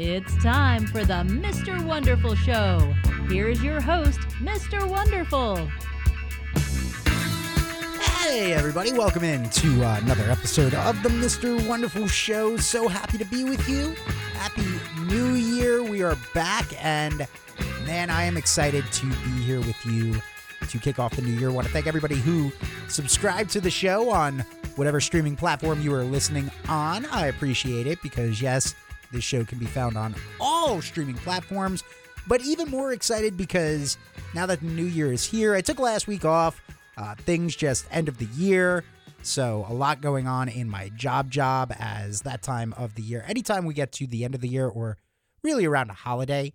It's time for the Mr. Wonderful Show. Here's your host, Mr. Wonderful. Hey, everybody, welcome in to uh, another episode of the Mr. Wonderful Show. So happy to be with you. Happy New Year. We are back, and man, I am excited to be here with you to kick off the new year. I want to thank everybody who subscribed to the show on whatever streaming platform you are listening on. I appreciate it because, yes, this show can be found on all streaming platforms, but even more excited because now that the new year is here, I took last week off. Uh, things just end of the year. So, a lot going on in my job job as that time of the year. Anytime we get to the end of the year or really around a holiday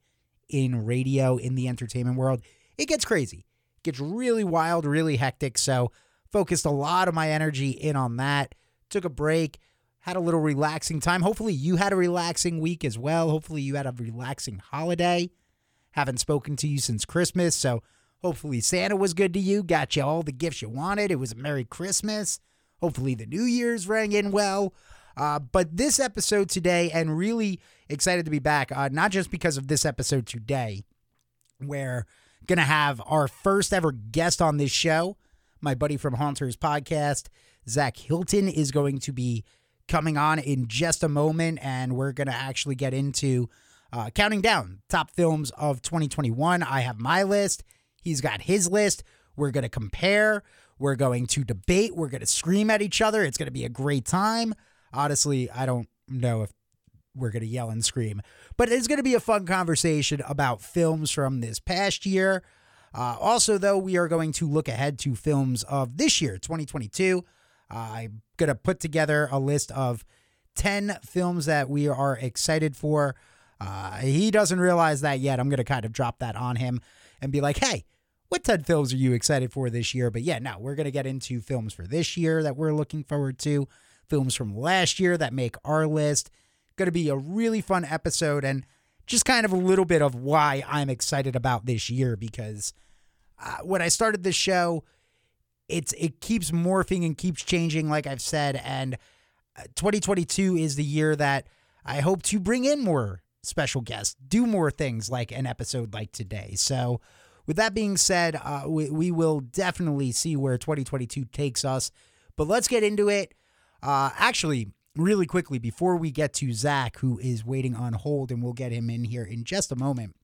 in radio, in the entertainment world, it gets crazy. It gets really wild, really hectic. So, focused a lot of my energy in on that. Took a break, had a little relaxing time. Hopefully, you had a relaxing week as well. Hopefully, you had a relaxing holiday. Haven't spoken to you since Christmas. So, hopefully, Santa was good to you, got you all the gifts you wanted. It was a Merry Christmas. Hopefully, the New Year's rang in well. Uh, but this episode today, and really excited to be back, uh, not just because of this episode today, where we're going to have our first ever guest on this show. My buddy from Haunters podcast, Zak Hilton, is going to be coming on in just a moment, and we're going to actually get into uh, counting down top films of 2021. I have my list, he's got his list. We're going to compare, we're going to debate, we're going to scream at each other. It's going to be a great time. Honestly, I don't know if we're going to yell and scream, but it's going to be a fun conversation about films from this past year. Uh, also, though, we are going to look ahead to films of this year, 2022. I'm going to put together a list of 10 films that we are excited for. Uh, he doesn't realize that yet. I'm going to kind of drop that on him and be like, hey, what 10 films are you excited for this year? But yeah, no, we're going to get into films for this year that we're looking forward to, films from last year that make our list. Going to be a really fun episode and just kind of a little bit of why I'm excited about this year because uh, when I started this show, it's it keeps morphing and keeps changing, like I've said, and uh, 2022 is the year that I hope to bring in more special guests, do more things like an episode like today. So, with that being said, uh, we, we will definitely see where 2022 takes us. But let's get into it. Uh, actually, really quickly, before we get to Zak, who is waiting on hold, and we'll get him in here in just a moment,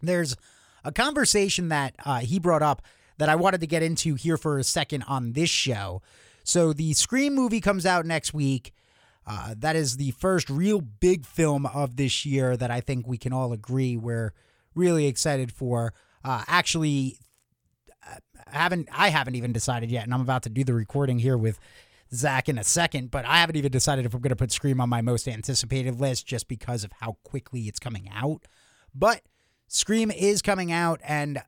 there's a conversation that uh, he brought up that I wanted to get into here for a second on this show. So, the Scream movie comes out next week. Uh, that is the first real big film of this year that I think we can all agree we're really excited for. Uh, actually, I haven't I haven't even decided yet, and I'm about to do the recording here with Zak in a second, but I haven't even decided if I'm going to put Scream on my most anticipated list just because of how quickly it's coming out. But Scream is coming out, and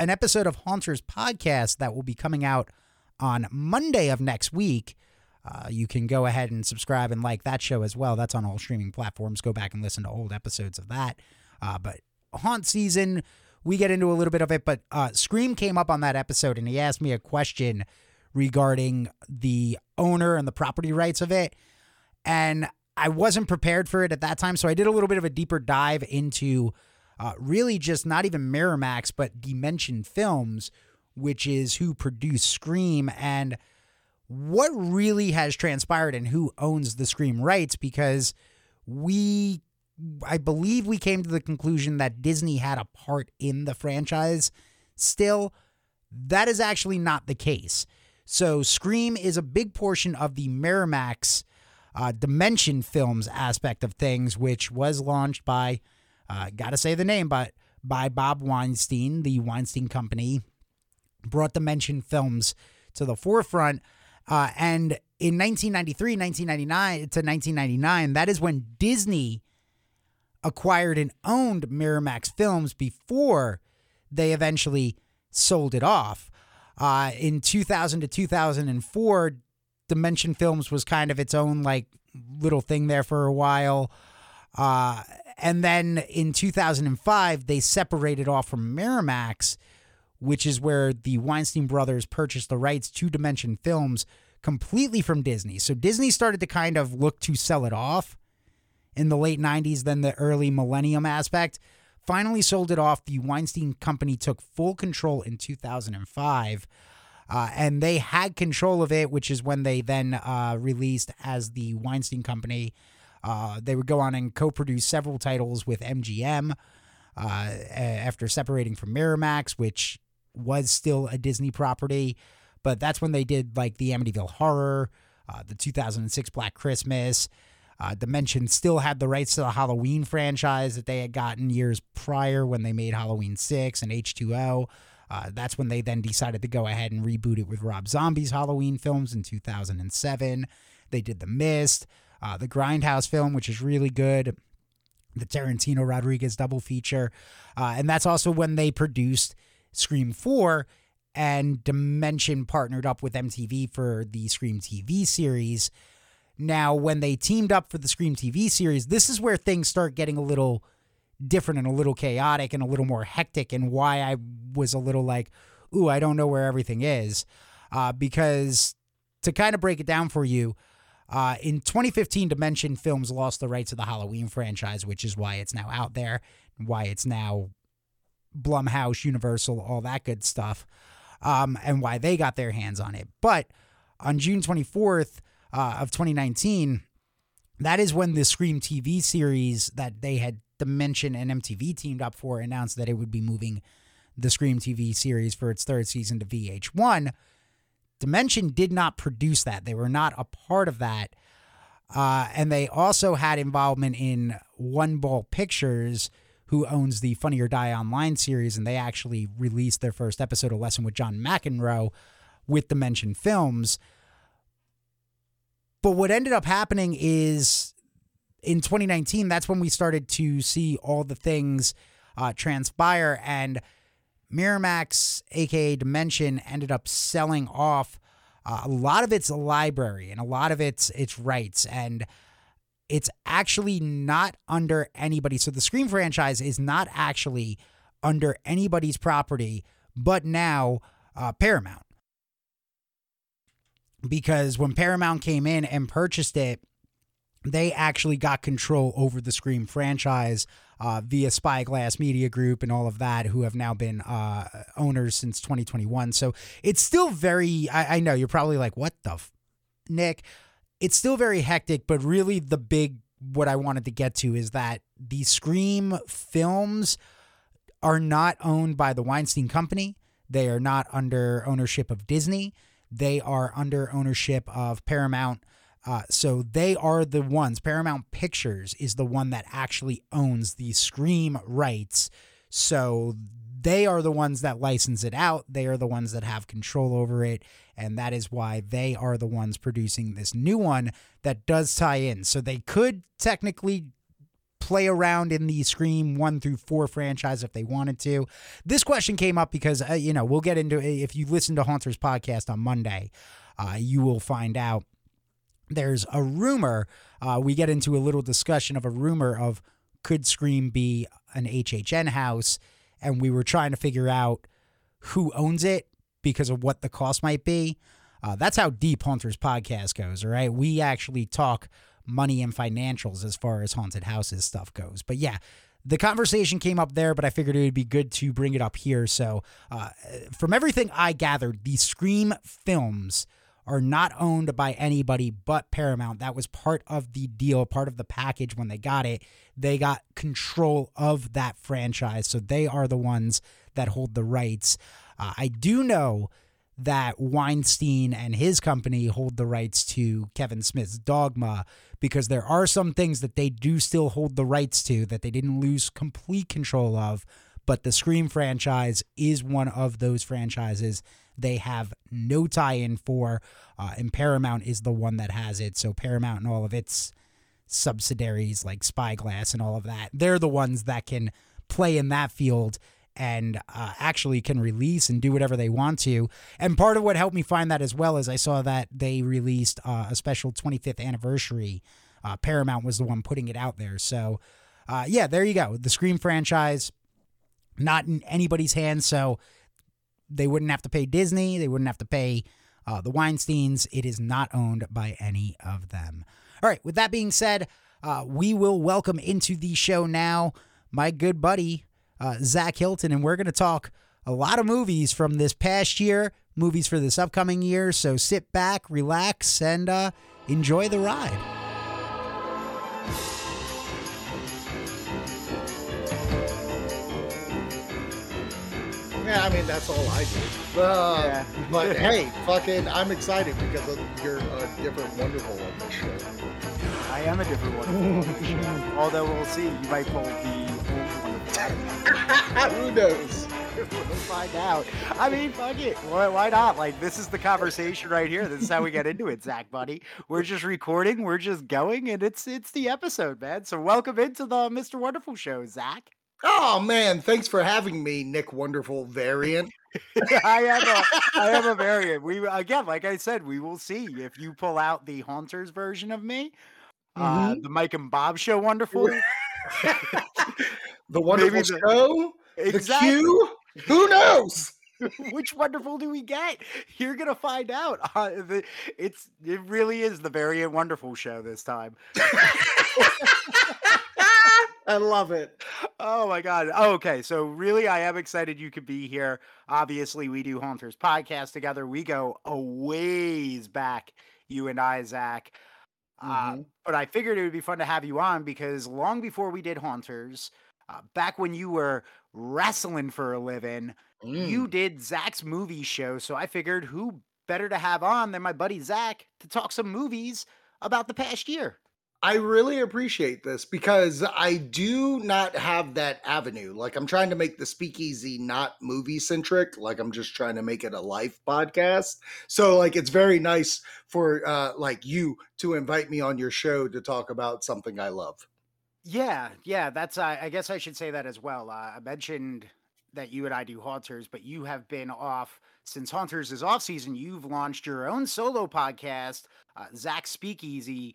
an episode of Haunters podcast that will be coming out on Monday of next week. Uh, you can go ahead and subscribe and like that show as well. That's on all streaming platforms. Go back and listen to old episodes of that. Uh, but Haunt season, we get into a little bit of it. But uh, Scream came up on that episode and he asked me a question regarding the owner and the property rights of it. And I wasn't prepared for it at that time. So I did a little bit of a deeper dive into uh, really just not even Miramax, but Dimension Films, which is who produced Scream. And what really has transpired and who owns the Scream rights because we I believe we came to the conclusion that Disney had a part in the franchise. Still, that is actually not the case. So, Scream is a big portion of the Miramax uh, Dimension Films aspect of things, which was launched by, uh, gotta say the name, but by Bob Weinstein, the Weinstein Company, brought Dimension Films to the forefront. Uh, and in 1993, 1999 to 1999, that is when Disney acquired and owned Miramax Films before they eventually sold it off. Uh, in 2000 to 2004, Dimension Films was kind of its own like little thing there for a while. Uh, and then in 2005, they separated off from Miramax, which is where the Weinstein brothers purchased the rights to Dimension Films completely from Disney. So Disney started to kind of look to sell it off in the late 90s, then the early millennium aspect. Finally sold it off. The Weinstein Company took full control in 2005. Uh, and they had control of it, which is when they then uh, released as the Weinstein Company. Uh, they would go on and co produce several titles with MGM uh, after separating from Miramax, which was still a Disney property. But that's when they did like the Amityville Horror, uh, the 2006 Black Christmas. Uh, Dimension still had the rights to the Halloween franchise that they had gotten years prior when they made Halloween 6 and H2O. Uh, that's when they then decided to go ahead and reboot it with Rob Zombie's Halloween films in 2007. They did The Mist, uh, the Grindhouse film, which is really good, the Tarantino Rodriguez double feature. Uh, and that's also when they produced Scream 4 and Dimension partnered up with MTV for the Scream TV series. Now, when they teamed up for the Scream TV series, this is where things start getting a little different and a little chaotic and a little more hectic, and why I was a little like, ooh, I don't know where everything is. Uh, because to kind of break it down for you, uh, in 2015, Dimension Films lost the rights to the Halloween franchise, which is why it's now out there, why it's now Blumhouse, Universal, all that good stuff, um, and why they got their hands on it. But on June 24th uh, of 2019, that is when the Scream TV series that they had Dimension and MTV teamed up for announced that it would be moving the Scream TV series for its third season to VH1. Dimension did not produce that. They were not a part of that. Uh, and they also had involvement in One Ball Pictures, who owns the Funny or Die Online series, and they actually released their first episode of Lesson with John McEnroe with Dimension Films. But what ended up happening is in 2019, that's when we started to see all the things uh, transpire, and Miramax, aka Dimension, ended up selling off uh, a lot of its library and a lot of its its rights and it's actually not under anybody. So the Scream franchise is not actually under anybody's property, but now uh, Paramount. Because when Paramount came in and purchased it, they actually got control over the Scream franchise uh, via Spyglass Media Group and all of that, who have now been uh, owners since 2021. So it's still very, I, I know you're probably like, what the f-? Nick? It's still very hectic, but really the big, what I wanted to get to is that the Scream films are not owned by the Weinstein Company. They are not under ownership of Disney. They are under ownership of Paramount uh, so they are the ones, Paramount Pictures is the one that actually owns the Scream rights. So they are the ones that license it out. They are the ones that have control over it. And that is why they are the ones producing this new one that does tie in. So they could technically play around in the Scream 1 through 4 franchise if they wanted to. This question came up because, uh, you know, we'll get into. If you listen to Haunters podcast on Monday, uh, you will find out there's a rumor. Uh, we get into a little discussion of a rumor of could Scream be an HHN house, and we were trying to figure out who owns it because of what the cost might be. Uh, that's how deep Haunters podcast goes. All right, we actually talk money and financials as far as haunted houses stuff goes. But yeah, the conversation came up there, but I figured it would be good to bring it up here. So, uh, from everything I gathered, the Scream films are not owned by anybody but Paramount. That was part of the deal, part of the package when they got it. They got control of that franchise. So they are the ones that hold the rights. Uh, I do know that Weinstein and his company hold the rights to Kevin Smith's Dogma because there are some things that they do still hold the rights to that they didn't lose complete control of. But the Scream franchise is one of those franchises they have no tie in for. Uh, and Paramount is the one that has it. So Paramount and all of its subsidiaries like Spyglass and all of that, they're the ones that can play in that field and uh, actually can release and do whatever they want to. And part of what helped me find that as well is I saw that they released uh, a special 25th anniversary. Uh, Paramount was the one putting it out there. So, uh, yeah, there you go. The Scream franchise, not in anybody's hands. So, they wouldn't have to pay Disney. They wouldn't have to pay uh, the Weinsteins. It is not owned by any of them. All right. With that being said, uh, we will welcome into the show now my good buddy, uh, Zak Hilton, and we're going to talk a lot of movies from this past year, movies for this upcoming year. So sit back, relax, and uh, enjoy the ride. Yeah, I mean that's all I do. Uh, Yeah. But hey, fucking, I'm excited because of, you're a different, wonderful on this show. I am a different wonderful one. Although we'll see, you might pull the old one out of me. Who knows? We'll find out. I mean, fuck it. Why, why not? Like, this is the conversation right here. This is how we get into it, Zak, buddy. We're just recording, we're just going, and it's it's the episode, man. So welcome into the Mr. Wonderful show, Zak. Oh man, thanks for having me, Nick. Wonderful variant. I am a I a variant. We again, like I said, we will see if you pull out the Haunters version of me. Uh, the Mike and Bob show, wonderful. the wonderful the- show. The Exactly. Q. Who knows? Which wonderful do we get? You're gonna find out. Uh, the, it's it really is the variant wonderful show this time. I love it. Oh my god. Okay, so really, I am excited you could be here. Obviously, we do Haunters podcast together. We go a ways back, you and I, Zak. Uh, Mhm. but I figured it would be fun to have you on because long before we did Haunters, uh, back when you were wrestling for a living, Mm. you did Zak's movie show. So I figured who better to have on than my buddy Zak to talk some movies about the past year. I really appreciate this because I do not have that avenue. Like I'm trying to make the speakeasy not movie centric. Like I'm just trying to make it a life podcast. So like it's very nice for uh like you to invite me on your show to talk about something I love. Yeah, yeah, that's. I guess I should say that as well. Uh, I mentioned that you and I do Haunters, but you have been off since Haunters is off season. You've launched your own solo podcast, uh, Zak Speakeasy,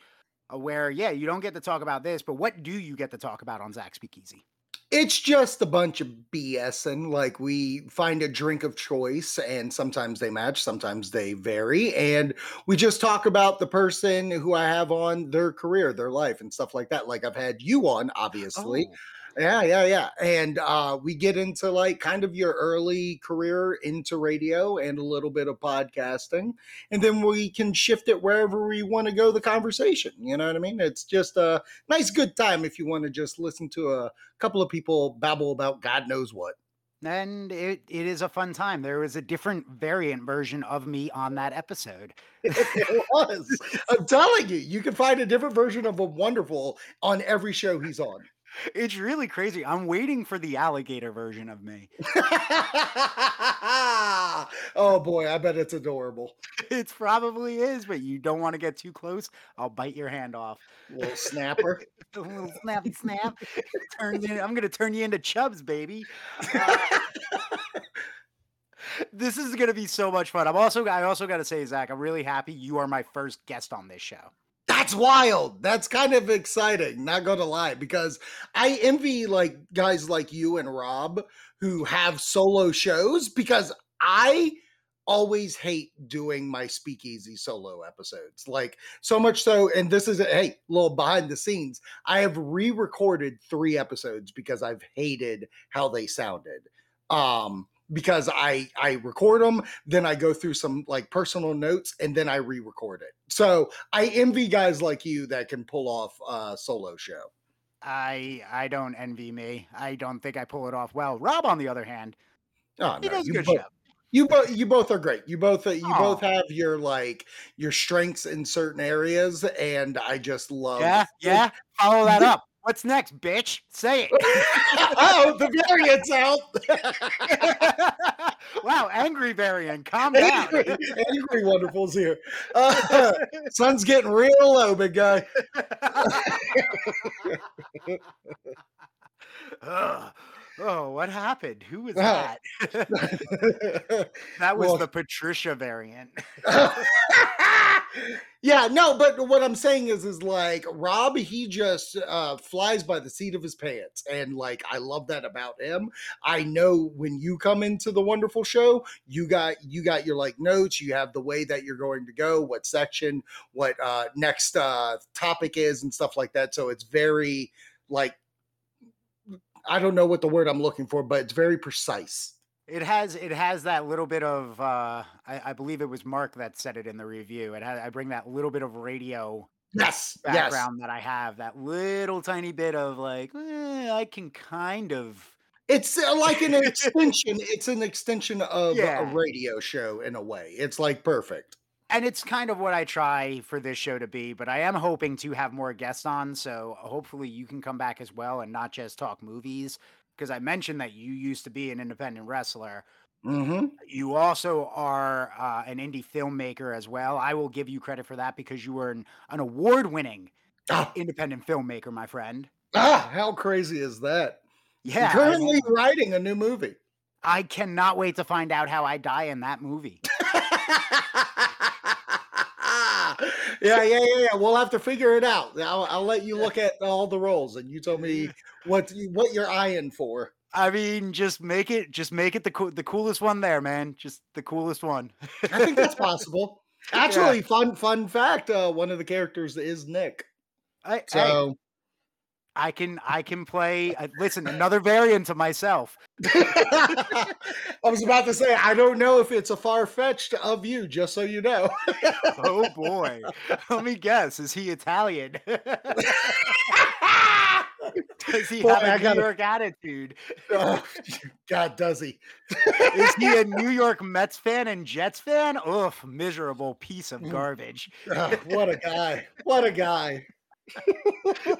Uh, where yeah, you don't get to talk about this, but what do you get to talk about on Zak Speakeasy? It's just a bunch of BS and like we find a drink of choice and sometimes they match, sometimes they vary. And we just talk about the person who I have on their career, their life, and stuff like that. Like I've had you on, obviously. Oh, Yeah, yeah, yeah. And uh, we get into like kind of your early career into radio and a little bit of podcasting. And then we can shift it wherever we want to go the conversation. You know what I mean? It's just a nice, good time if you want to just listen to a couple of people babble about God knows what. and it, it is a fun time. There was a different variant version of me on that episode. it was. I'm telling you, you can find a different version of a wonderful on every show he's on. It's really crazy. I'm waiting for the alligator version of me. oh boy, I bet it's adorable. It probably is, but you don't want to get too close. I'll bite your hand off. Little snapper. A little snappy snap. Turns in, I'm gonna turn you into chubs, baby. Uh, this is gonna be so much fun. I'm also I also gotta say, Zak, I'm really happy you are my first guest on this show. That's wild. That's kind of exciting, not gonna lie, because I envy like guys like you and Rob who have solo shows because I always hate doing my speakeasy solo episodes. Like so much so, and this is a hey, little behind the scenes. I have re-recorded three episodes because I've hated how they sounded. Um because I I record them, then I go through some like personal notes, and then I re-record it. So I envy guys like you that can pull off a solo show. I I don't envy me. I don't think I pull it off well. Rob, on the other hand, Oh, he no, does good both, show. you both you both are great. You both you Aw. both have your like your strengths in certain areas, and I just love. Yeah, yeah. Follow that up. What's next, bitch? Say it. oh, the variant's out. wow, angry variant. Calm down. angry, angry wonderful's here. Uh, sun's getting real low, big guy. Ugh. Oh, what happened? Who was Oh. that? that was Well- the Patricia variant. yeah, no, but what I'm saying is, is like Rob, he just uh, flies by the seat of his pants, and like I love that about him. I know when you come into the wonderful show, you got you got your like notes, you have the way that you're going to go, what section, what uh, next uh, topic is, and stuff like that. So it's very like I don't know what the word I'm looking for, but it's very precise. It has it has that little bit of uh I, I believe it was Mark that said it in the review. It had I bring that little bit of radio Yes, yes. background that I have, that little tiny bit of like eh, I can kind of It's uh, like an extension. It's an extension of Yeah. a radio show in a way. It's like perfect. And it's kind of what I try for this show to be, but I am hoping to have more guests on, so hopefully you can come back as well and not just talk movies. Because I mentioned that you used to be an independent wrestler. Mm-hmm. You also are uh, an indie filmmaker as well. I will give you credit for that because you were an, an award winning Ah, independent filmmaker, my friend. ah, how crazy is that? Yeah. I'm Currently writing a new movie. I cannot wait to find out how I die in that movie. yeah, yeah, yeah, yeah. We'll have to figure it out. I'll, I'll let you look at all the roles, and you tell me what you, what you're eyeing for. I mean, just make it, just make it the cool, the coolest one there, man. Just the coolest one. I think that's possible. Actually, fun fun fact: uh, one of the characters is Nick. I, So I can, I can play. Uh, listen, another variant of myself. I was about to say, I don't know if it's a far fetched of you, just so you know. Oh boy, let me guess. Is he Italian? Does he Boy, have a I New gotta- York attitude? oh, God, does he? Is he a New York Mets fan and Jets fan? Oof, miserable piece of garbage. Oh, what a guy! What a guy!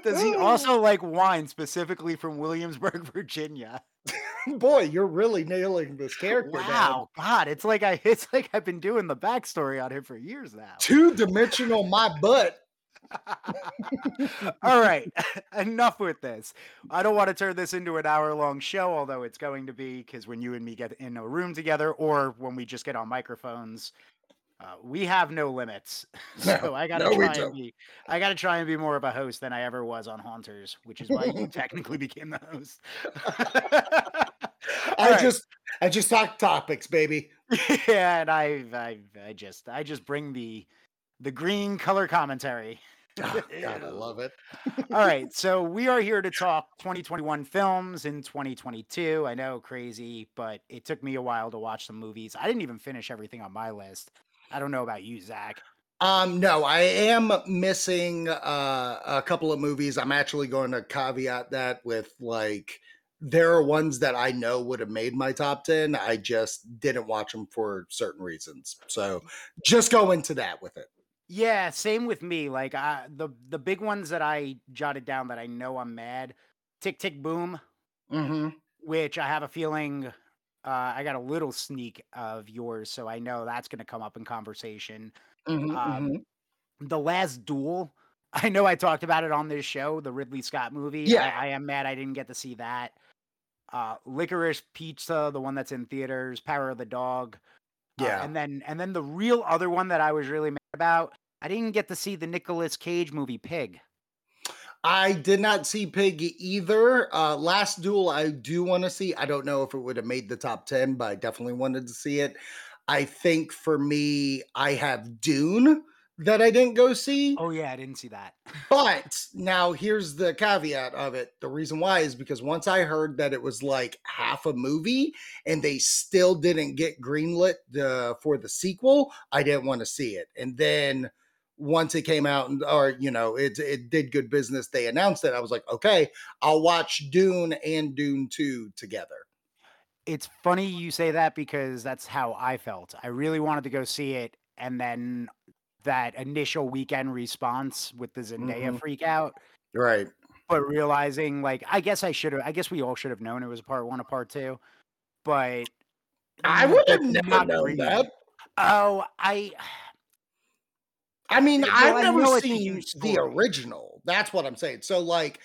Does he also like wine specifically from Williamsburg, Virginia? Boy, you're really nailing this character. down. Wow, God, it's like I it's like I've been doing the backstory on him for years now. Two dimensional my butt. All right, enough with this. I don't want to turn this into an hour long show, although it's going to be because when you and me get in a room together or when we just get on microphones, uh, we have no limits. so No, I gotta no, try and be I gotta try and be more of a host than I ever was on Haunters, which is why you technically became the host. I right. just, I just talk topics, baby. yeah, and I, I, I just, I just bring the, the green color commentary. Oh, God, I love it. All right, so we are here to talk 2021 films in 2022. I know, crazy, but it took me a while to watch some movies. I didn't even finish everything on my list. I don't know about you, Zak. Um, no, I am missing uh, a couple of movies. I'm actually going to caveat that with like there are ones that I know would have made my top 10. I just didn't watch them for certain reasons. So just go into that with it. Yeah, same with me. Like I, the the big ones that I jotted down that I know I'm mad. Tick Tick Boom, Mm-hmm. which I have a feeling uh, I got a little sneak of yours, so I know that's going to come up in conversation. Mm-hmm, Um, The Last Duel. I know I talked about it on this show, the Ridley Scott movie. Yeah. I, I am mad I didn't get to see that. Uh, Licorice Pizza, the one that's in theaters, Power of the Dog. Uh, Yeah. and then and then the real other one that I was really mad about, I didn't get to see the Nicolas Cage movie Pig. I did not see Pig either. Uh, Last Duel, I do want to see. I don't know if it would have made the top 10, but I definitely wanted to see it. I think for me, I have Dune that I didn't go see. Oh yeah, I didn't see that. But now here's the caveat of it. The reason why is because once I heard that it was like half a movie and they still didn't get greenlit the, for the sequel, I didn't want to see it. And then once it came out and or you know it it did good business, they announced it. I was like, okay, I'll watch Dune and Dune 2 together. It's funny you say that because that's how I felt. I really wanted to go see it, and then that initial weekend response with the Zendaya Mhm. freak out, Right. but realizing like I guess I should have. I guess we all should have known it was a part one a part two, but I would have never not known that. Oh, I I mean, Well, I've never know it's a seen the original. That's what I'm saying. So, like,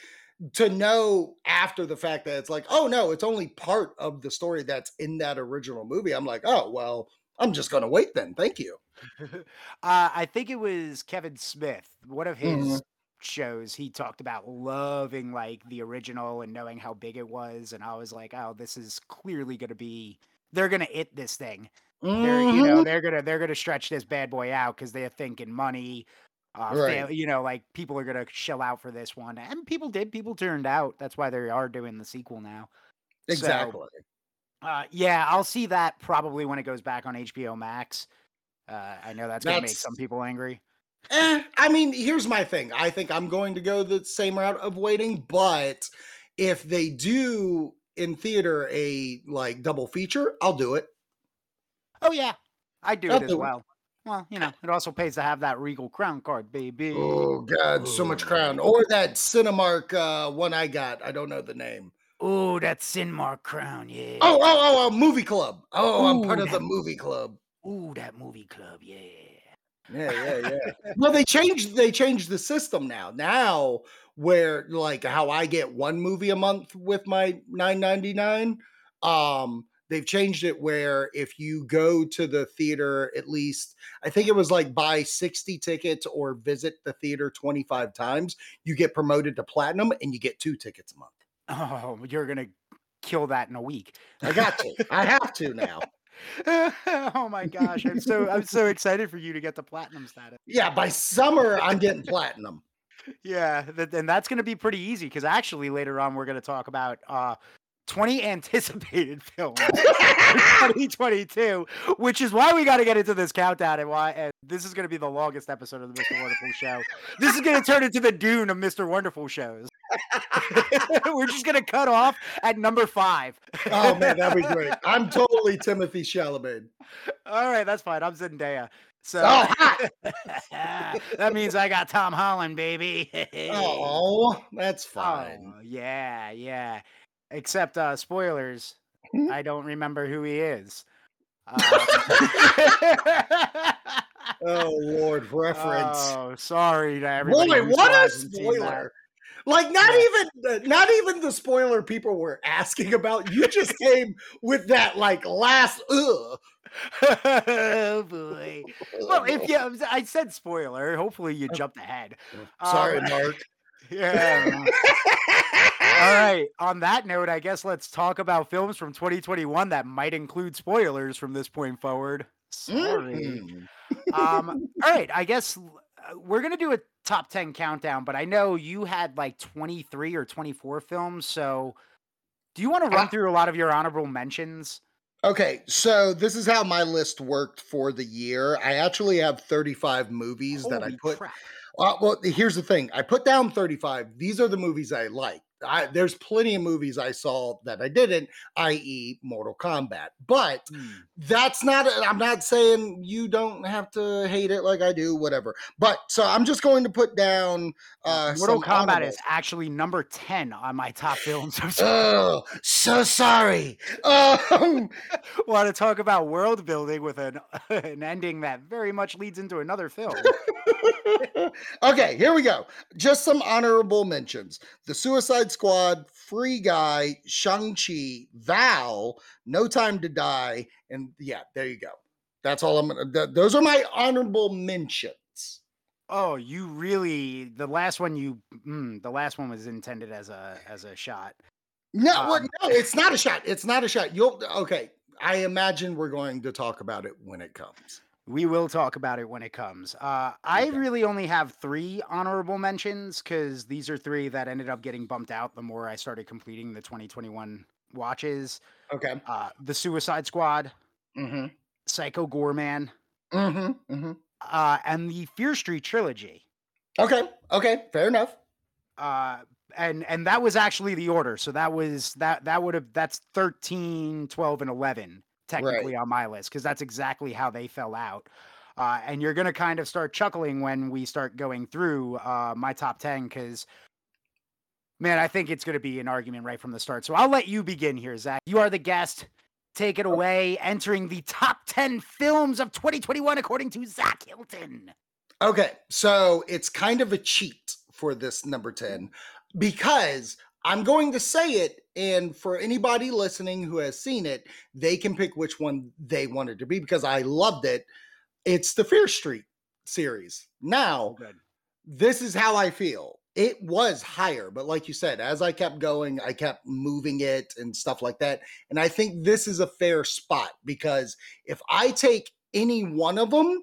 to know after the fact that it's like, oh no, it's only part of the story that's in that original movie. I'm like, oh well, I'm just going to wait then. Thank you. uh, I think it was Kevin Smith, one of his Mhm. shows. He talked about loving like the original and knowing how big it was, and I was like, oh, this is clearly going to be. They're going to it this thing. They're you know Mhm. they're gonna they're gonna stretch this bad boy out because they're thinking money. Uh, Right. you know, like people are gonna shell out for this one, and people did. People turned out. That's why they are doing the sequel now. So, Exactly. uh, yeah, I'll see that probably when it goes back on HBO Max. Uh, I know that's gonna make some people angry. Eh, I mean, here's my thing. I think I'm going to go the same route of waiting, but if they do in theater a like double feature, I'll do it. Oh yeah, I do I'll it as do it. well. Well, you know, it also pays to have that Regal Crown card, baby. Oh God, so much crown. Or that Cinemark uh, one I got. I don't know the name. Oh, that Cinemark Crown, yeah. Oh, oh, oh, oh, movie club. Oh, I'm part of the movie club. Ooh, that movie club, yeah. Yeah, yeah, yeah. well, they changed they changed the system now. Now where like how I get one movie a month with my 9.99, um they've changed it where if you go to the theater at least I think it was like buy 60 tickets or visit the theater 25 times, you get promoted to platinum and you get two tickets a month. Oh, you're gonna kill that in a week. I got to. I have to now. oh my gosh, I'm so I'm so excited for you to get the platinum status. Yeah, by summer I'm getting platinum. Yeah, and that's gonna be pretty easy because actually later on we're gonna talk about uh 20 anticipated films for 2022, which is why we got to get into this countdown and why and this is going to be the longest episode of the Mr. Wonderful show. This is going to turn into the Dune of Mr. Wonderful shows. We're just going to cut off at number five. Oh man, that'd be great. I'm totally Timothée Chalamet. All right, that's fine. I'm Zendaya. So Oh, that means I got Tom Holland, baby. Oh, that's oh, fine. Oh, yeah, yeah. Except uh spoilers. Hmm? I don't remember who he is. Um, Oh, Lord, reference. oh, sorry to everybody. Boy, what a hasn't seen that. spoiler! Like not even not even the spoiler people were asking about. You just came with that like last ugh. oh boy. Well, if you, I said spoiler. Hopefully you jumped ahead. Sorry, Um, Mark. Yeah. All right. On that note, I guess let's talk about films from 2021 that might include spoilers from this point forward. Sorry. Mhm. um, all right. I guess uh, we're gonna do a top 10 countdown, but I know you had like 23 or 24 films. So, do you want to run Uh, through a lot of your honorable mentions? Okay, so this is how my list worked for the year. I actually have 35 movies that I put crap. Uh, well, here's the thing. I put down 35. These are the movies I like. I, there's plenty of movies I saw that I didn't, i.e., Mortal Kombat. But Hmm. that's not. I'm not saying you don't have to hate it like I do. Whatever. But so I'm just going to put down. Uh, Mortal Kombat honorable- is actually number 10 on my top films. Oh, so sorry. Um, want to talk about world building with an an ending that very much leads into another film. okay, here we go. Just some honorable mentions: The Suicide Squad, Free Guy, Shang Chi, Val, No Time to Die, and yeah, there you go. That's all I'm gonna. th- those are my honorable mentions. Oh, you really the last one you mm, the last one was intended as a as a shot. No, Um, what, no, it's not a shot. It's not a shot. You'll okay. I imagine we're going to talk about it when it comes. We will talk about it when it comes. Uh, I Okay. really only have three honorable mentions because these are three that ended up getting bumped out the more I started completing the 2021 watches. Okay. Uh, the Suicide Squad, Mm-hmm. Psycho Goreman, Mm-hmm. Mm-hmm. uh, and the Fear Street trilogy. Okay. Okay. Fair enough. uh and and that was actually the order so that was that that would have that's 13 12 and 11 technically on my list because that's exactly how they fell out uh and you're gonna kind of start chuckling when we start going through uh my top 10 because man i think it's gonna be an argument right from the start so i'll let you begin here zak. You are the guest. Take it away entering the top 10 films of 2021 according to zak hilton. Okay, so it's kind of a cheat for this number 10 because I'm going to say it and for anybody listening who has seen it, they can pick which one they wanted to be because I loved it. It's the Fear Street series. Now, oh, Good. this is how I feel. It was higher, but like you said, as I kept going, I kept moving it and stuff like that. And I think this is a fair spot because if I take any one of them,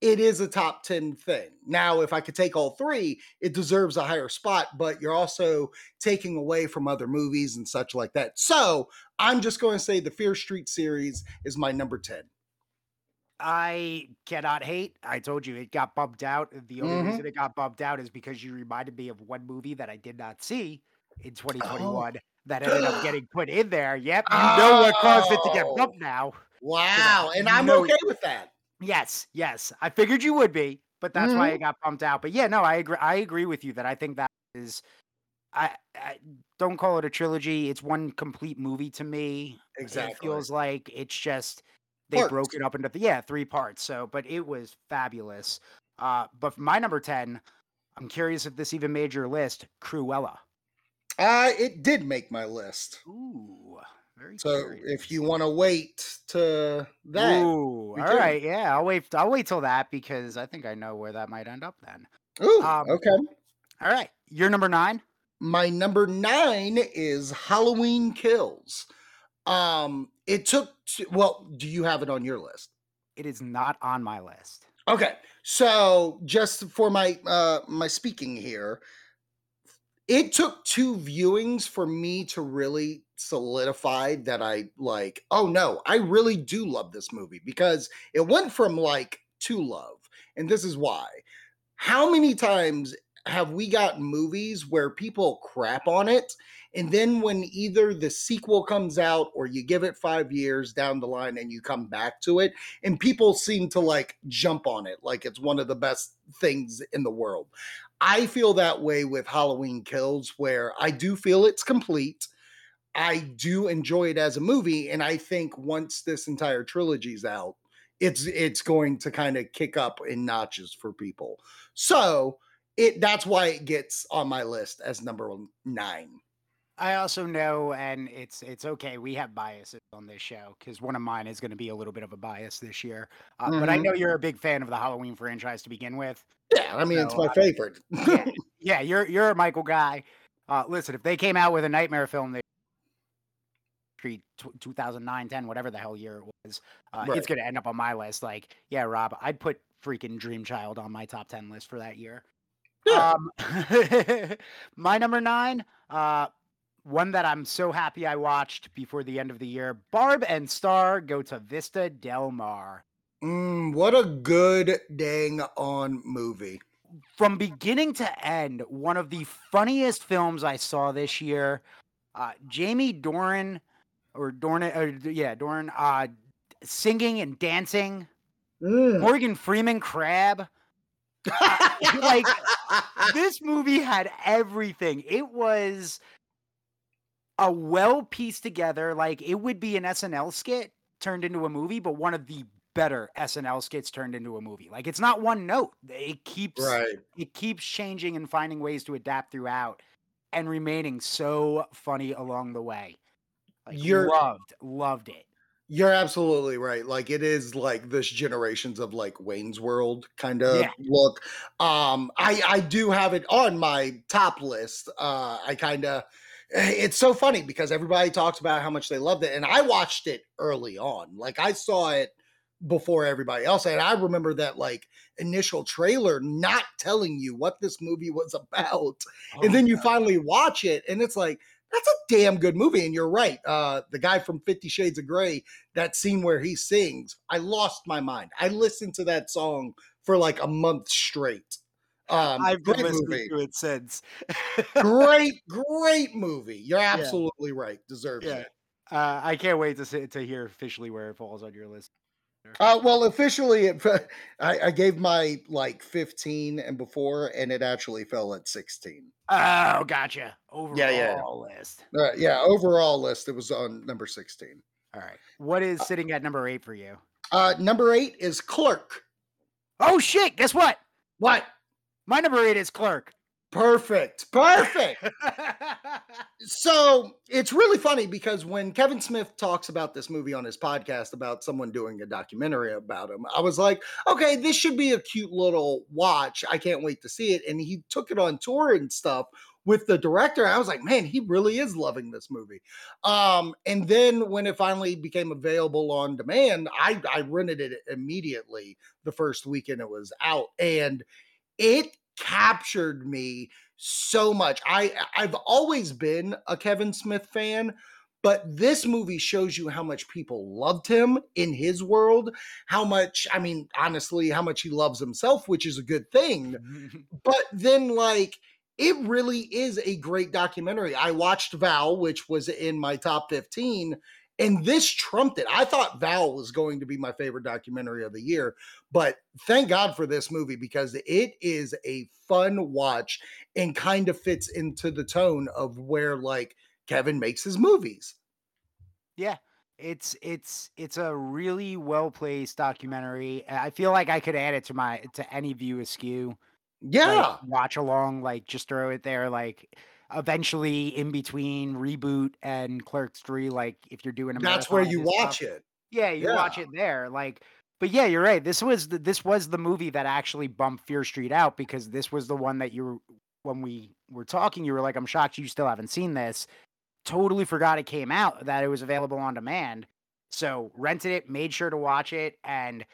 it is a top 10 thing. Now, if I could take all three, it deserves a higher spot, but you're also taking away from other movies and such like that. So I'm just going to say the Fear Street series is my number 10. I cannot hate. I told you it got bumped out. The only Mhm. reason it got bumped out is because you reminded me of one movie that I did not see in 2021 that ended up getting put in there. Yep, you know what caused it to get Oh. bumped now. Wow. And I'm okay with that. Yes, yes. I figured you would be, but that's why Mhm. it got pumped out. But yeah, no, I agree. I agree with you that I think that is. I, I don't call it a trilogy. It's one complete movie to me. Exactly. It feels like it's just they broke Parts. it up into yeah three parts. So, but it was fabulous. Uh, but my number ten, I'm curious if this even made your list. Cruella. Uh, it did make my list. Ooh, very. So if you want to wait to that, Ooh, all can. right, yeah, I'll wait. I'll wait till that because I think I know where that might end up. Then, ooh, um, okay. all right, you're number nine. My number nine is Halloween Kills. Um, it took. t- Well, do you have it on your list? It is not on my list. Okay, so just for my uh my speaking here, it took two viewings for me to really solidify that I like, oh no, I really do love this movie because it went from like to love. And this is why. How many times have we gotten movies where people crap on it? And then when either the sequel comes out or you give it five years down the line and you come back to it, and people seem to like jump on it like it's one of the best things in the world. I feel that way with Halloween Kills, where I do feel it's complete. I do enjoy it as a movie, and I think once this entire trilogy's out, it's it's going to kind of kick up in notches for people. So it that's why it gets on my list as number nine. I also know, and it's it's okay. We have biases on this show because one of mine is going to be a little bit of a bias this year. Uh, But I Mhm. know you're a big fan of the Halloween franchise to begin with. Yeah, I mean it's my uh, favorite. Yeah, yeah, you're you're a Michael guy. Uh, listen, if they came out with a nightmare film, they Street 2009, 10, whatever the hell year it was, uh, Right. it's going to end up on my list. Like, yeah, Rob, I'd put freaking Dream Child on my top 10 list for that year. Yeah. Um, my number nine, uh, one that I'm so happy I watched before the end of the year. Barb and Star go to Vista Del Mar. Mm, what a good dang on movie. From beginning to end, one of the funniest films I saw this year. Uh, Jamie Doran, or Dorn, or, yeah, Doran, uh, singing and dancing. Mm. Morgan Freeman Crab. like, this movie had everything. It was a well pieced together, like it would be an SNL skit turned into a movie, but one of the better SNL skits turned into a movie. Like it's not one note. It keeps right. it keeps changing and finding ways to adapt throughout and remaining so funny along the way. Like, You're- loved, loved it. You're absolutely right. Like it is like this generations of like Wayne's World kind of Yeah. look. Um I I do have it on my top list. Uh I kind of it's so funny because everybody talks about how much they loved it and I watched it early on. Like I saw it before everybody else and I remember that like initial trailer not telling you what this movie was about Oh and then you God. finally watch it and it's like that's a damn good movie and you're right uh the guy from 50 shades of gray that scene where he sings i lost my mind i listened to that song for like a month straight um I've been listening movie to it since. great great movie you're absolutely right deserves Yeah. it Uh, I can't wait to see, to hear officially where it falls on your list. uh, well, officially, it, I, I gave my like 15 and before, and it actually fell at 16. Oh, gotcha. Overall Yeah, yeah. list. Uh, yeah, overall list, it was on number 16. All right. What is sitting at number eight for you? Uh, number eight is Clerk. Oh shit! Guess what? What? My number eight is Clerk. Perfect. Perfect. so it's really funny because when Kevin Smith talks about this movie on his podcast about someone doing a documentary about him, I was like, okay, this should be a cute little watch. I can't wait to see it. And he took it on tour and stuff with the director. I was like, man, he really is loving this movie. Um, and then when it finally became available on demand, I, I rented it immediately the first weekend it was out. And it captured me so much. I I've always been a Kevin Smith fan, but this movie shows you how much people loved him in his world, how much, I mean, honestly, how much he loves himself, which is a good thing. but then like it really is a great documentary. I watched Val, which was in my top 15, and this trumped it. I thought Val was going to be my favorite documentary of the year, but thank God for this movie because it is a fun watch and kind of fits into the tone of where like Kevin makes his movies. Yeah. It's it's it's a really well placed documentary. I feel like I could add it to my to any view askew. Yeah. Like, watch along, like just throw it there. Like eventually in between reboot and Clerks 3, like if you're doing a That's where you watch stuff, it. Yeah, you yeah. watch it there. Like but yeah, you're right. This was the, this was the movie that actually bumped Fear Street out because this was the one that you were when we were talking, you were like, I'm shocked you still haven't seen this. Totally forgot it came out, that it was available on demand. So rented it, made sure to watch it, and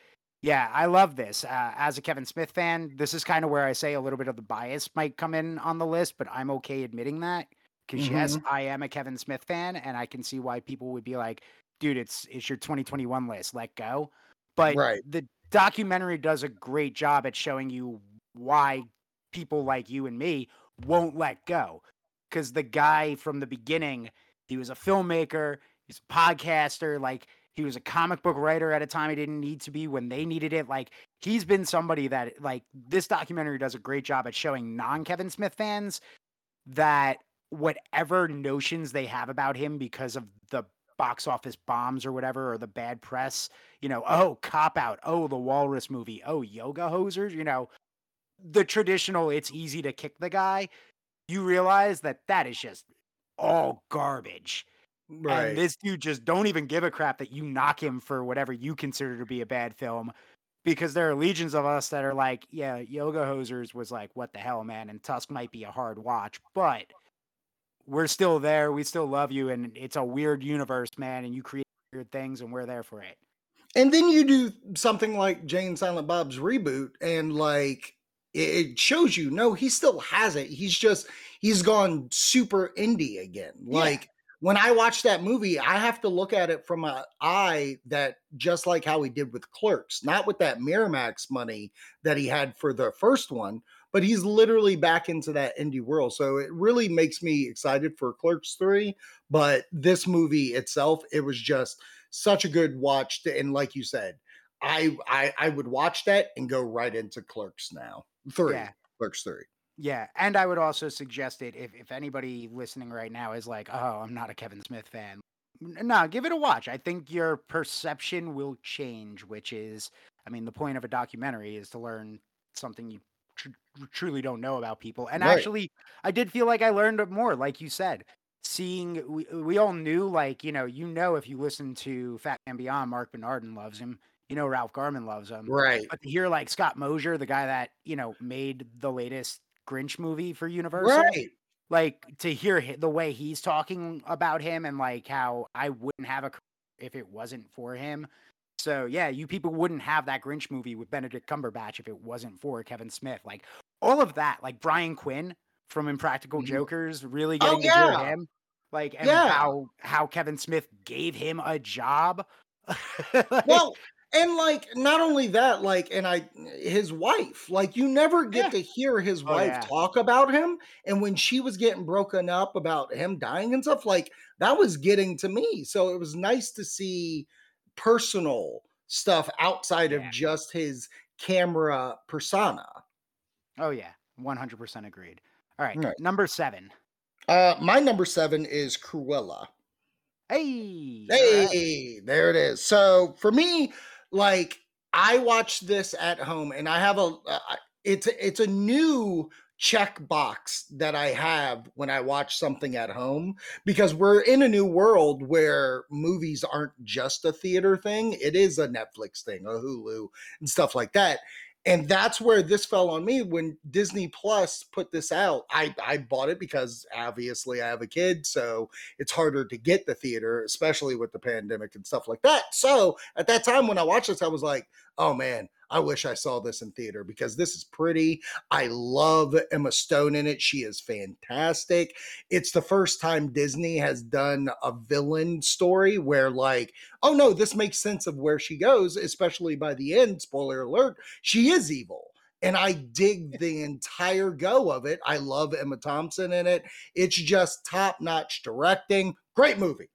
yeah, I love this. Uh, as a Kevin Smith fan, this is kind of where I say a little bit of the bias might come in on the list, but I'm okay admitting that because mm-hmm. yes, I am a Kevin Smith fan, and I can see why people would be like, "Dude, it's it's your 2021 list. Let go." But right. the documentary does a great job at showing you why people like you and me won't let go. Because the guy from the beginning, he was a filmmaker, he's a podcaster, like he was a comic book writer at a time he didn't need to be when they needed it. Like he's been somebody that like this documentary does a great job at showing non-Kevin Smith fans that whatever notions they have about him because of the box office bombs or whatever or the bad press, you know, oh, cop out, oh, the walrus movie, oh, yoga hosers, you know, the traditional it's easy to kick the guy. You realize that that is just all garbage. Right. And this dude just don't even give a crap that you knock him for whatever you consider to be a bad film. Because there are legions of us that are like, yeah, Yoga Hosers was like, what the hell, man? And Tusk might be a hard watch, but we're still there. We still love you. And it's a weird universe, man. And you create weird things, and we're there for it. And then you do something like Jay and Silent Bob's reboot, and like it shows you, no, he still has it. He's just, he's gone super indie again. Yeah. When I watch that movie, I have to look at it from an eye that just like how he did with Clerks, not with that Miramax money that he had for the first one, but he's literally back into that indie world. So it really makes me excited for Clerks 3. But this movie itself, it was just such a good watch. To, and like you said, I, I I would watch that and go right into Clerks now. Three. Yeah. Clerks 3. Yeah, and I would also suggest it if if anybody listening right now is like, "Oh, I'm not a Kevin Smith fan." No, give it a watch. I think your perception will change, which is I mean, the point of a documentary is to learn something you tr- truly don't know about people. And right. actually, I did feel like I learned more like you said. Seeing we we all knew like, you know, you know if you listen to Fat Man Beyond, Mark Bernardin loves him you know Ralph Garman loves him. Right. But to hear like Scott Mosier, the guy that, you know, made the latest Grinch movie for Universal. Right. Like to hear the way he's talking about him and like how I wouldn't have a if it wasn't for him. So yeah, you people wouldn't have that Grinch movie with Benedict Cumberbatch if it wasn't for Kevin Smith. Like all of that, like Brian Quinn from Impractical mm-hmm. Jokers, really getting oh, yeah. to hear him. Like and yeah. how how Kevin Smith gave him a job. like, well, and like not only that like and i his wife like you never get yeah. to hear his oh, wife yeah. talk about him and when she was getting broken up about him dying and stuff like that was getting to me so it was nice to see personal stuff outside yeah. of just his camera persona oh yeah 100% agreed all right, all right. number seven uh my number seven is cruella hey hey right. there it is so for me like I watched this at home and I have a uh, it's it's a new check box that I have when I watch something at home because we're in a new world where movies aren't just a theater thing. It is a Netflix thing, a Hulu and stuff like that. And that's where this fell on me when Disney Plus put this out. I, I bought it because obviously I have a kid, so it's harder to get the theater, especially with the pandemic and stuff like that. So at that time when I watched this, I was like, oh man, I wish I saw this in theater because this is pretty. I love Emma Stone in it. She is fantastic. It's the first time Disney has done a villain story where, like, oh no, this makes sense of where she goes, especially by the end. Spoiler alert, she is evil. And I dig the entire go of it. I love Emma Thompson in it. It's just top notch directing. Great movie.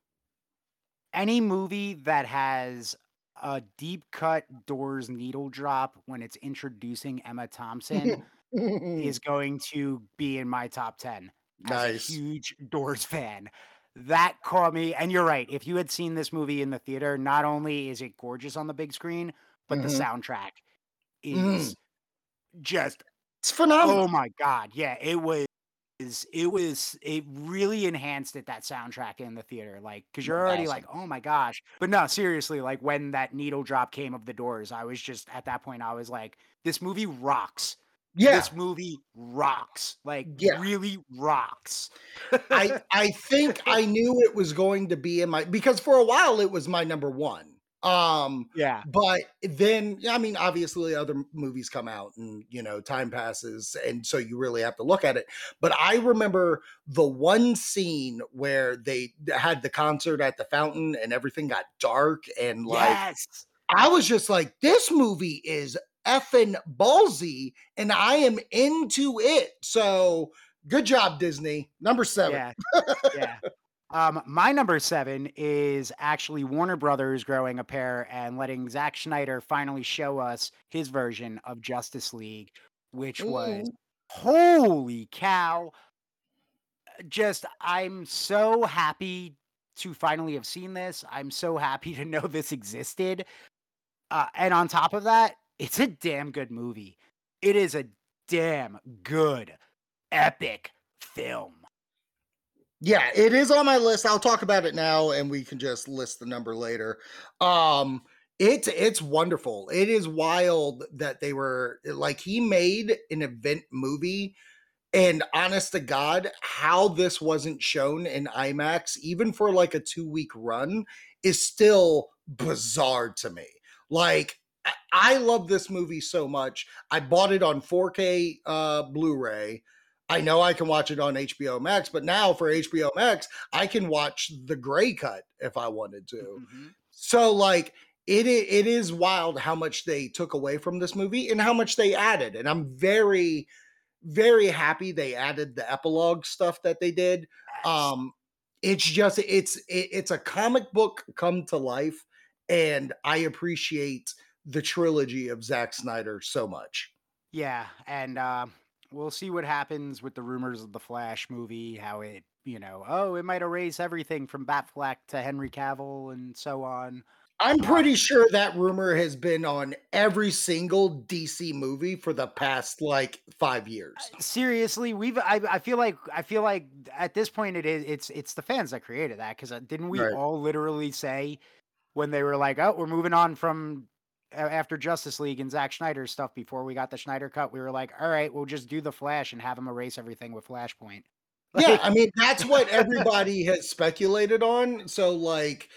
Any movie that has a deep cut doors needle drop when it's introducing Emma Thompson is going to be in my top 10. Nice. huge doors fan. That caught me. And you're right. If you had seen this movie in the theater, not only is it gorgeous on the big screen, but Mhm. the soundtrack Mm. is just It's phenomenal. oh my god. Yeah, it was it was it really enhanced it that soundtrack in the theater like because you're already like oh my gosh but no seriously like when that needle drop came of the doors i was just at that point i was like this movie rocks yeah. this movie rocks like Yeah. really rocks I I think I knew it was going to be in my because for a while it was my number one. Um, yeah but then I mean, obviously other movies come out and you know time passes, and so you really have to look at it. But I remember the one scene where they had the concert at the fountain and everything got dark and like yes I was just like, this movie is effing ballsy, and I am into it. So good job, Disney. Number seven. yeah yeah um my number seven is actually warner brothers growing a pair and letting Zack Snyder finally show us his version of justice league which was holy cow. Just i'm so happy to finally have seen this. I'm so happy to know this existed. Uh, and on top of that it's a damn good movie. It is a damn good epic film Yeah, it is on my list. I'll talk about it now and we can just list the number later. Um it's it's wonderful. It is wild that they were like he made an event movie and honest to God, how this wasn't shown in IMAX even for like a 2 week run is still bizarre to me. Like I- love this movie so much. I bought it on 4K uh Blu-ray. I know I can watch it on HBO Max, but now for HBO Max, I can watch the gray cut if I wanted to. Mhm. So like it it is wild how much they took away from this movie and how much they added. And I'm very very happy they added the epilogue stuff that they did. Um it's just it's it, it's a comic book come to life and I appreciate the trilogy of Zack Snyder so much. Yeah, and uh, we'll see what happens with the rumors of the Flash movie. How it, you know, oh, it might erase everything from Batfleck to Henry Cavill and so on. I'm uh, pretty sure that rumor has been on every single DC movie for the past like 5 years. Uh, seriously, we've. I, I feel like. I feel like at this point, it is. It's. It's the fans that created that because uh, didn't we Right. all literally say when they were like, "Oh, we're moving on from." After Justice League and Zack Snyder stuff, before we got the Snyder cut, we were like, "All right, we'll just do the Flash and have him erase everything with Flashpoint." Yeah, I mean that's what everybody has speculated on. So like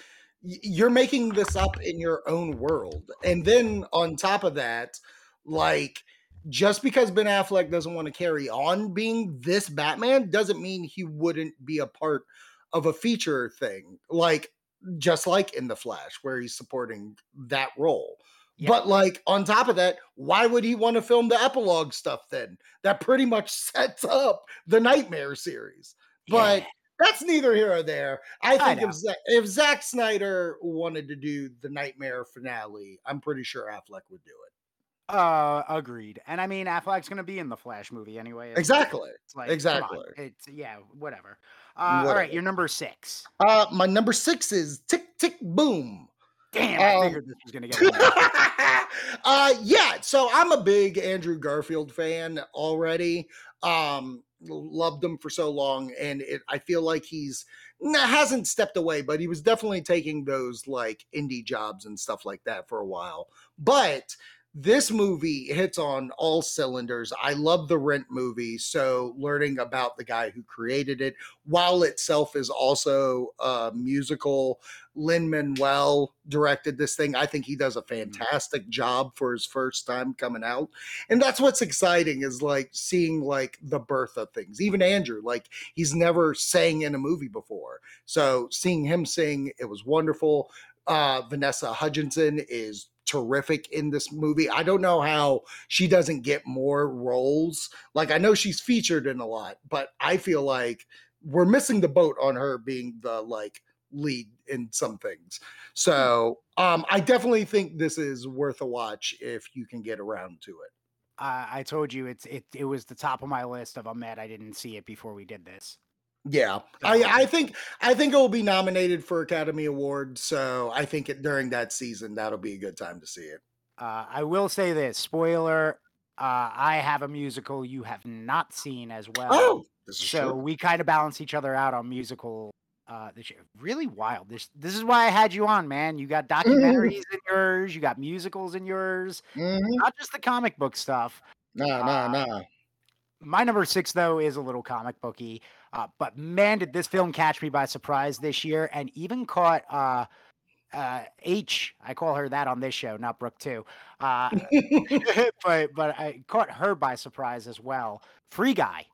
you're making this up in your own world. And then on top of that, like just because Ben Affleck doesn't want to carry on being this Batman doesn't mean he wouldn't be a part of a feature thing. Like just like in The Flash where he's supporting that role. But like on top of that, why would he want to film the epilogue stuff then? That pretty much sets up the Knightmare series. But Yeah. that's neither here or there. I I think know. if Zack, if Zack Snyder wanted to do the Knightmare finale, I'm pretty sure Affleck would do it. Uh, agreed. And I mean, Affleck's gonna be in the Flash movie anyway. It's- Exactly. It's like, exactly. It's yeah, whatever. Uh, all right, Whatever. you're number six. Uh, my number six is Tick Tick Boom. Damn, I Um, figured this was gonna get. uh yeah so i'm a big andrew garfield fan already um loved him for so long and it i feel like he's hasn't stepped away but he was definitely taking those like indie jobs and stuff like that for a while but this movie hits on all cylinders. I love the Rent movie, so learning about the guy who created it, while itself is also a musical, Lin Manuel directed this thing. I think he does a fantastic job for his first time coming out, and that's what's exciting is like seeing like the birth of things. Even Andrew, like he's never sang in a movie before, so seeing him sing, it was wonderful. Uh, Vanessa Hudgenson is terrific in this movie. I don't know how she doesn't get more roles. Like I know she's featured in a lot, but I feel like we're missing the boat on her being the like lead in some things. So, um I definitely think this is worth a watch if you can get around to it. Uh, I told you it's it. It was the top of my list of. I'm mad I didn't see it before we did this. Yeah, I, I think I think it will be nominated for Academy Award. So I think it, during that season that'll be a good time to see it. Uh, I will say this spoiler. Uh, I have a musical you have not seen as well. Oh, this is so true. we kind of balance each other out on musical. Uh, this year. really wild. This this is why I had you on, man. You got documentaries in yours. You got musicals in yours. Mhm. Not just the comic book stuff. Nah, nah, nah. My number six, though, is a little comic booky. Uh, but man, did this film catch me by surprise this year, and even caught uh, uh, H. I call her that on this show, not Brooke too. Uh, but but I caught her by surprise as well. Free Guy,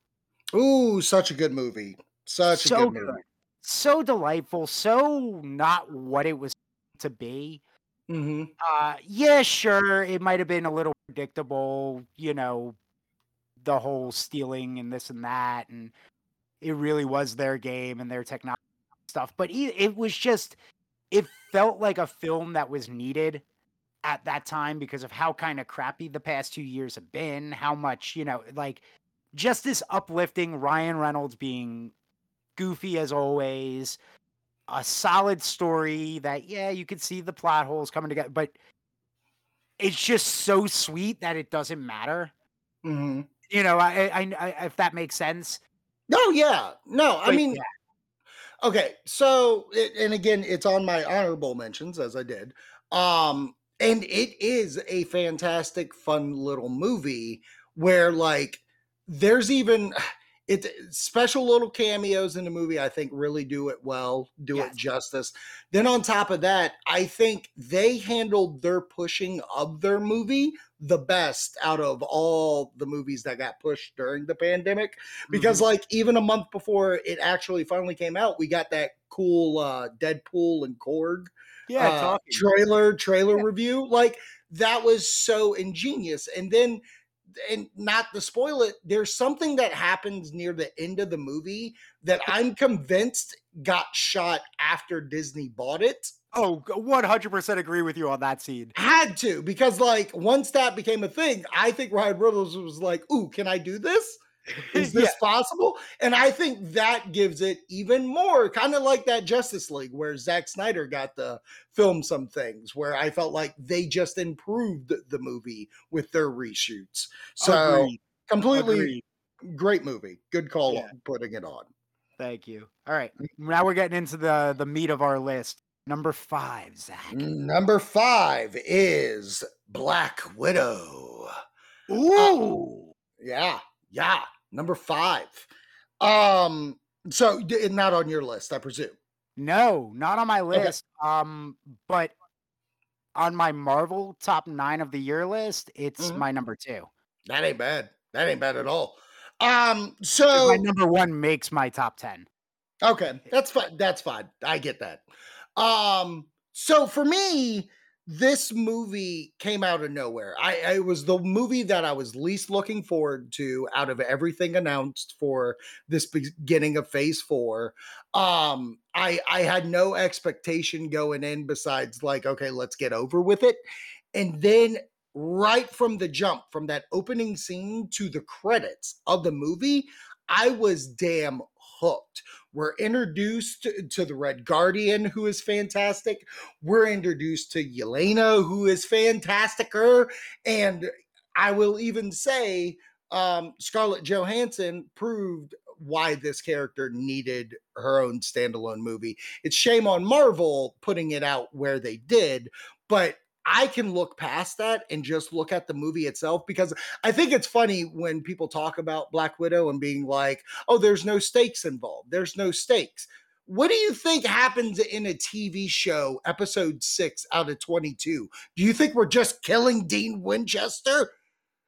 Ooh, such a good movie. Such So a good movie. so delightful, so not what it was to be. hmm Uh, yeah, sure, it might have been a little predictable, you know, the whole stealing and this and that, and it really was their game and their technology stuff. But it, it was just, it felt like a film that was needed at that time because of how kind of crappy the past two years have been, how much, you know, like just this uplifting Ryan Reynolds being goofy as always, a solid story that, yeah, you could see the plot holes coming together, but it's just so sweet that it doesn't matter. hmm You know, I, I, I if that makes sense. Oh yeah, no, I mean, yeah. okay, so it, and again, it's on my honorable mentions as I did, um, and it is a fantastic, fun little movie where like there's even it special little cameos in the movie. I think really do it well, do Yes. it justice. Then on top of that, I think they handled their pushing of their movie the best out of all the movies that got pushed during the pandemic because Mhm. like even a month before it actually finally came out we got that cool uh deadpool and korg yeah, uh, trailer trailer Yeah. review like that was so ingenious and then and not to spoil it there's something that happens near the end of the movie that i'm convinced got shot after disney bought it Oh, Oh, one hundred percent agree with you on that scene. had to because like once that became a thing i think ryan reynolds was like ooh can i do this is this possible? And I think that gives it even more, kind of like that Justice League, where Zack Snyder got to film some things, where I felt like they just improved the- movie with their reshoots. So Agreed, completely agreed. great movie. Good call Yeah. on putting it on. Thank you. All right, mm. now we're getting into the the meat of our list. Number five, Zak. Mm, number five is Black Widow. Uh, Ooh, Yeah, yeah. Number five. Um, so not on your list, I presume. no, not on my Okay. list. Um, but on my Marvel top nine of the year list, it's Mhm. my number two. That ain't bad. That ain't bad at all. Um, so my number one makes my top ten. okay, that's fine. That's fine. I get that. Um, so for me, this movie came out of nowhere. I, it was the movie that I was least looking forward to out of everything announced for this beginning of phase four. Um, I I had no expectation going in besides like, okay, let's get over with it. And then right from the jump, from that opening scene to the credits of the movie, I was damn hooked. We're introduced to the Red Guardian, who is fantastic. We're introduced to Yelena, who is fantasticer. And I will even say, um, Scarlett Johansson proved why this character needed her own standalone movie. It's shame on Marvel putting it out where they did, but I can look past that and just look at the movie itself because I think it's funny when people talk about Black Widow and being like, oh, there's no stakes involved. There's no stakes. What do you think happens in a TV show, episode six out of 22? Do you think we're just killing Dean Winchester?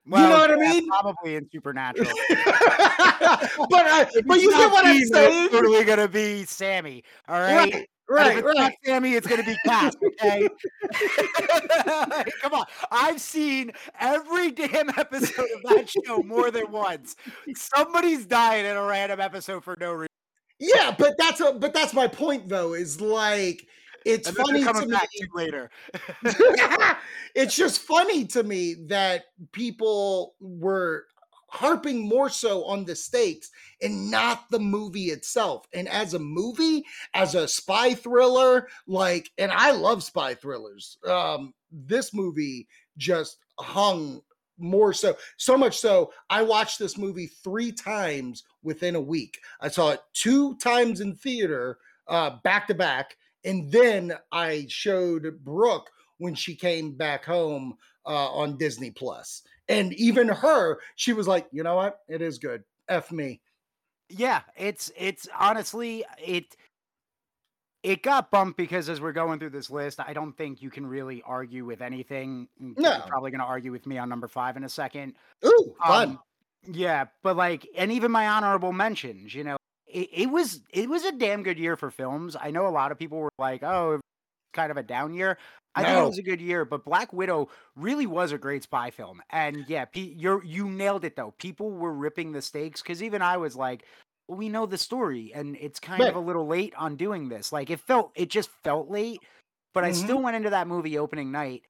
Well, you know what I mean? Probably in Supernatural. but I, If but you get what I'm Dean, it's saying? Totally gonna be Sammy. All right. Right, right, if it's not. Sammy, it's gonna be Cass. Okay. Come on. I've seen every damn episode of that show more than once. Somebody's dying in a random episode for no reason. Yeah, but that's a but that's my point though. Is like it's funny to me. to later. it's just funny to me that people were harping more so on the stakes and not the movie itself. And as a movie, as a spy thriller, like, and I love spy thrillers. Um, this movie just hung more so, so much so. I watched this movie three times within a week. I saw it two times in theater, uh, back to back, and then I showed Brooke when she came back home uh, on Disney Plus. And even her, she was like, you know what? It is good. F me. Yeah, it's it's honestly it it got bumped because as we're going through this list, I don't think you can really argue with anything. Mm, No. You're probably gonna argue with me on number five in a second. Ooh, fun. Um, yeah, but like, and even my honorable mentions, you know, it, it was it was a damn good year for films. I know a lot of people were like, "Oh, kind of a down year." I think it was a good year, but Black Widow really was a great spy film. And yeah, Pete, you're you nailed it though. People were ripping the stakes because even I was like, well, "We know the story, and it's kind of a little late on doing this." Like it felt, it just felt late. But I Mhm. still went into that movie opening night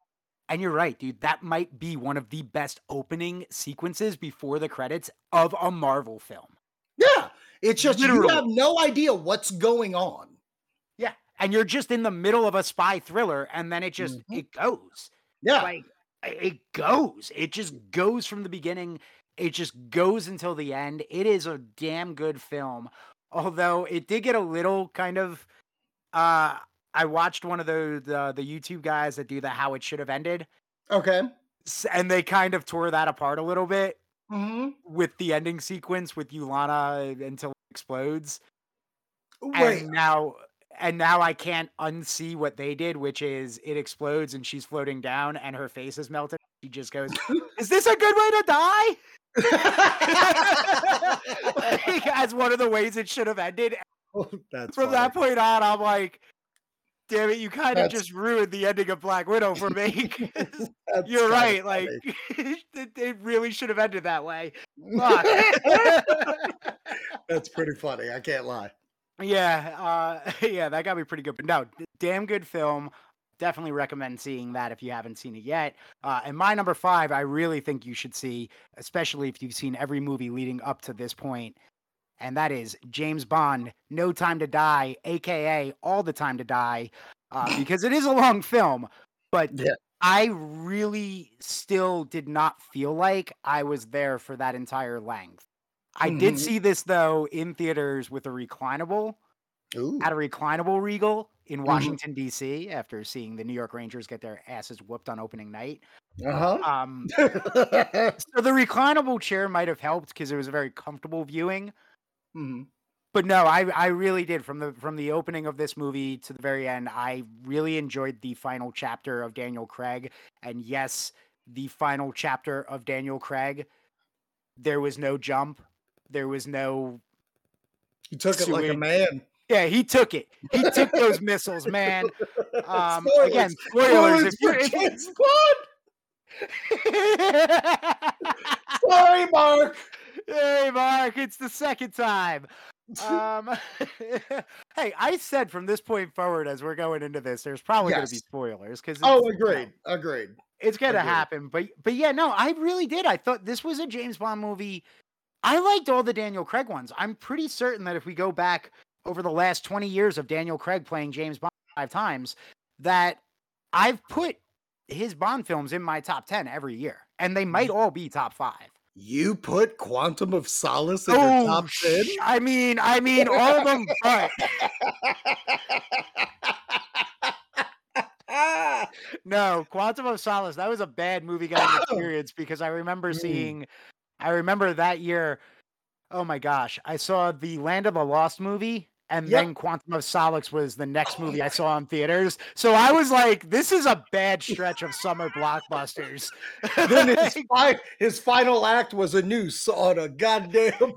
and you're right, dude. That might be one of the best opening sequences before the credits of a Marvel film. yeah. It's just you have no idea what's going on. And you're just in the middle of a spy thriller, and then it just Mhm. it goes. Yeah. Like it goes. It just goes from the beginning. It just goes until the end. It is a damn good film. Although it did get a little kind of uh I watched one of the the, the YouTube guys that do the how it should have ended. Okay. And they kind of tore that apart a little bit. hmm with the ending sequence with Yelena until it explodes. Wait. And now and now I can't unsee what they did, which is it explodes and she's floating down and her face is melted. She just goes, Is this a good way to die? like, as one of the ways it should have ended. That's From that point on, I'm like, damn it, you kind of just ruined the ending of Black Widow for me. You're right. Like funny. it, it really should have ended that way. That's pretty funny. I can't lie. Yeah, uh, yeah, that got me pretty good. But no, damn good film. Definitely recommend seeing that if you haven't seen it yet. Uh, and my number five, I really think you should see, especially if you've seen every movie leading up to this point, and that is James Bond: No Time to Die, aka All the Time to Die, uh, because it is a long film. But Yeah. I really still did not feel like I was there for that entire length. I did Mhm. see this though in theaters with a reclinable Ooh. at a reclinable Regal in Mhm. Washington D.C. after seeing the New York Rangers get their asses whooped on opening night. Uh Um, so the reclinable chair might have helped because it was a very comfortable viewing. Mhm. But no, I I really did from the from the opening of this movie to the very end. I really enjoyed the final chapter of Daniel Craig, and yes, the final chapter of Daniel Craig. There was no jump. There was no He took it like a man. Yeah, he took it. He took those missiles, man. Um, Spoilers. again, spoilers. If you're, if James Bond. you- Sorry, Mark. hey, Mark, it's the second time. Um, hey, I said from this point forward, as we're going into this, there's probably going to be spoilers because oh, agreed. Agreed. it's gonna Agreed. happen. But but yeah, no, I really did. I thought this was a James Bond movie. I liked all the Daniel Craig ones. I'm pretty certain that if we go back over the last 20 years of Daniel Craig playing James Bond five times that I've put his Bond films in my top 10 every year, and they might all be top five. You put Quantum of Solace in your top 10? sh- I mean, I mean, all of them, but no, Quantum of Solace. That was a bad movie going experience because I remember Mm. seeing, I remember that year. Oh my gosh, I saw the Land of the Lost movie, and Yep. then Quantum of Solace was the next movie I oh. saw in theaters. So I was like, this is a bad stretch of summer blockbusters. then his, fi- his final act was a noose on a goddamn.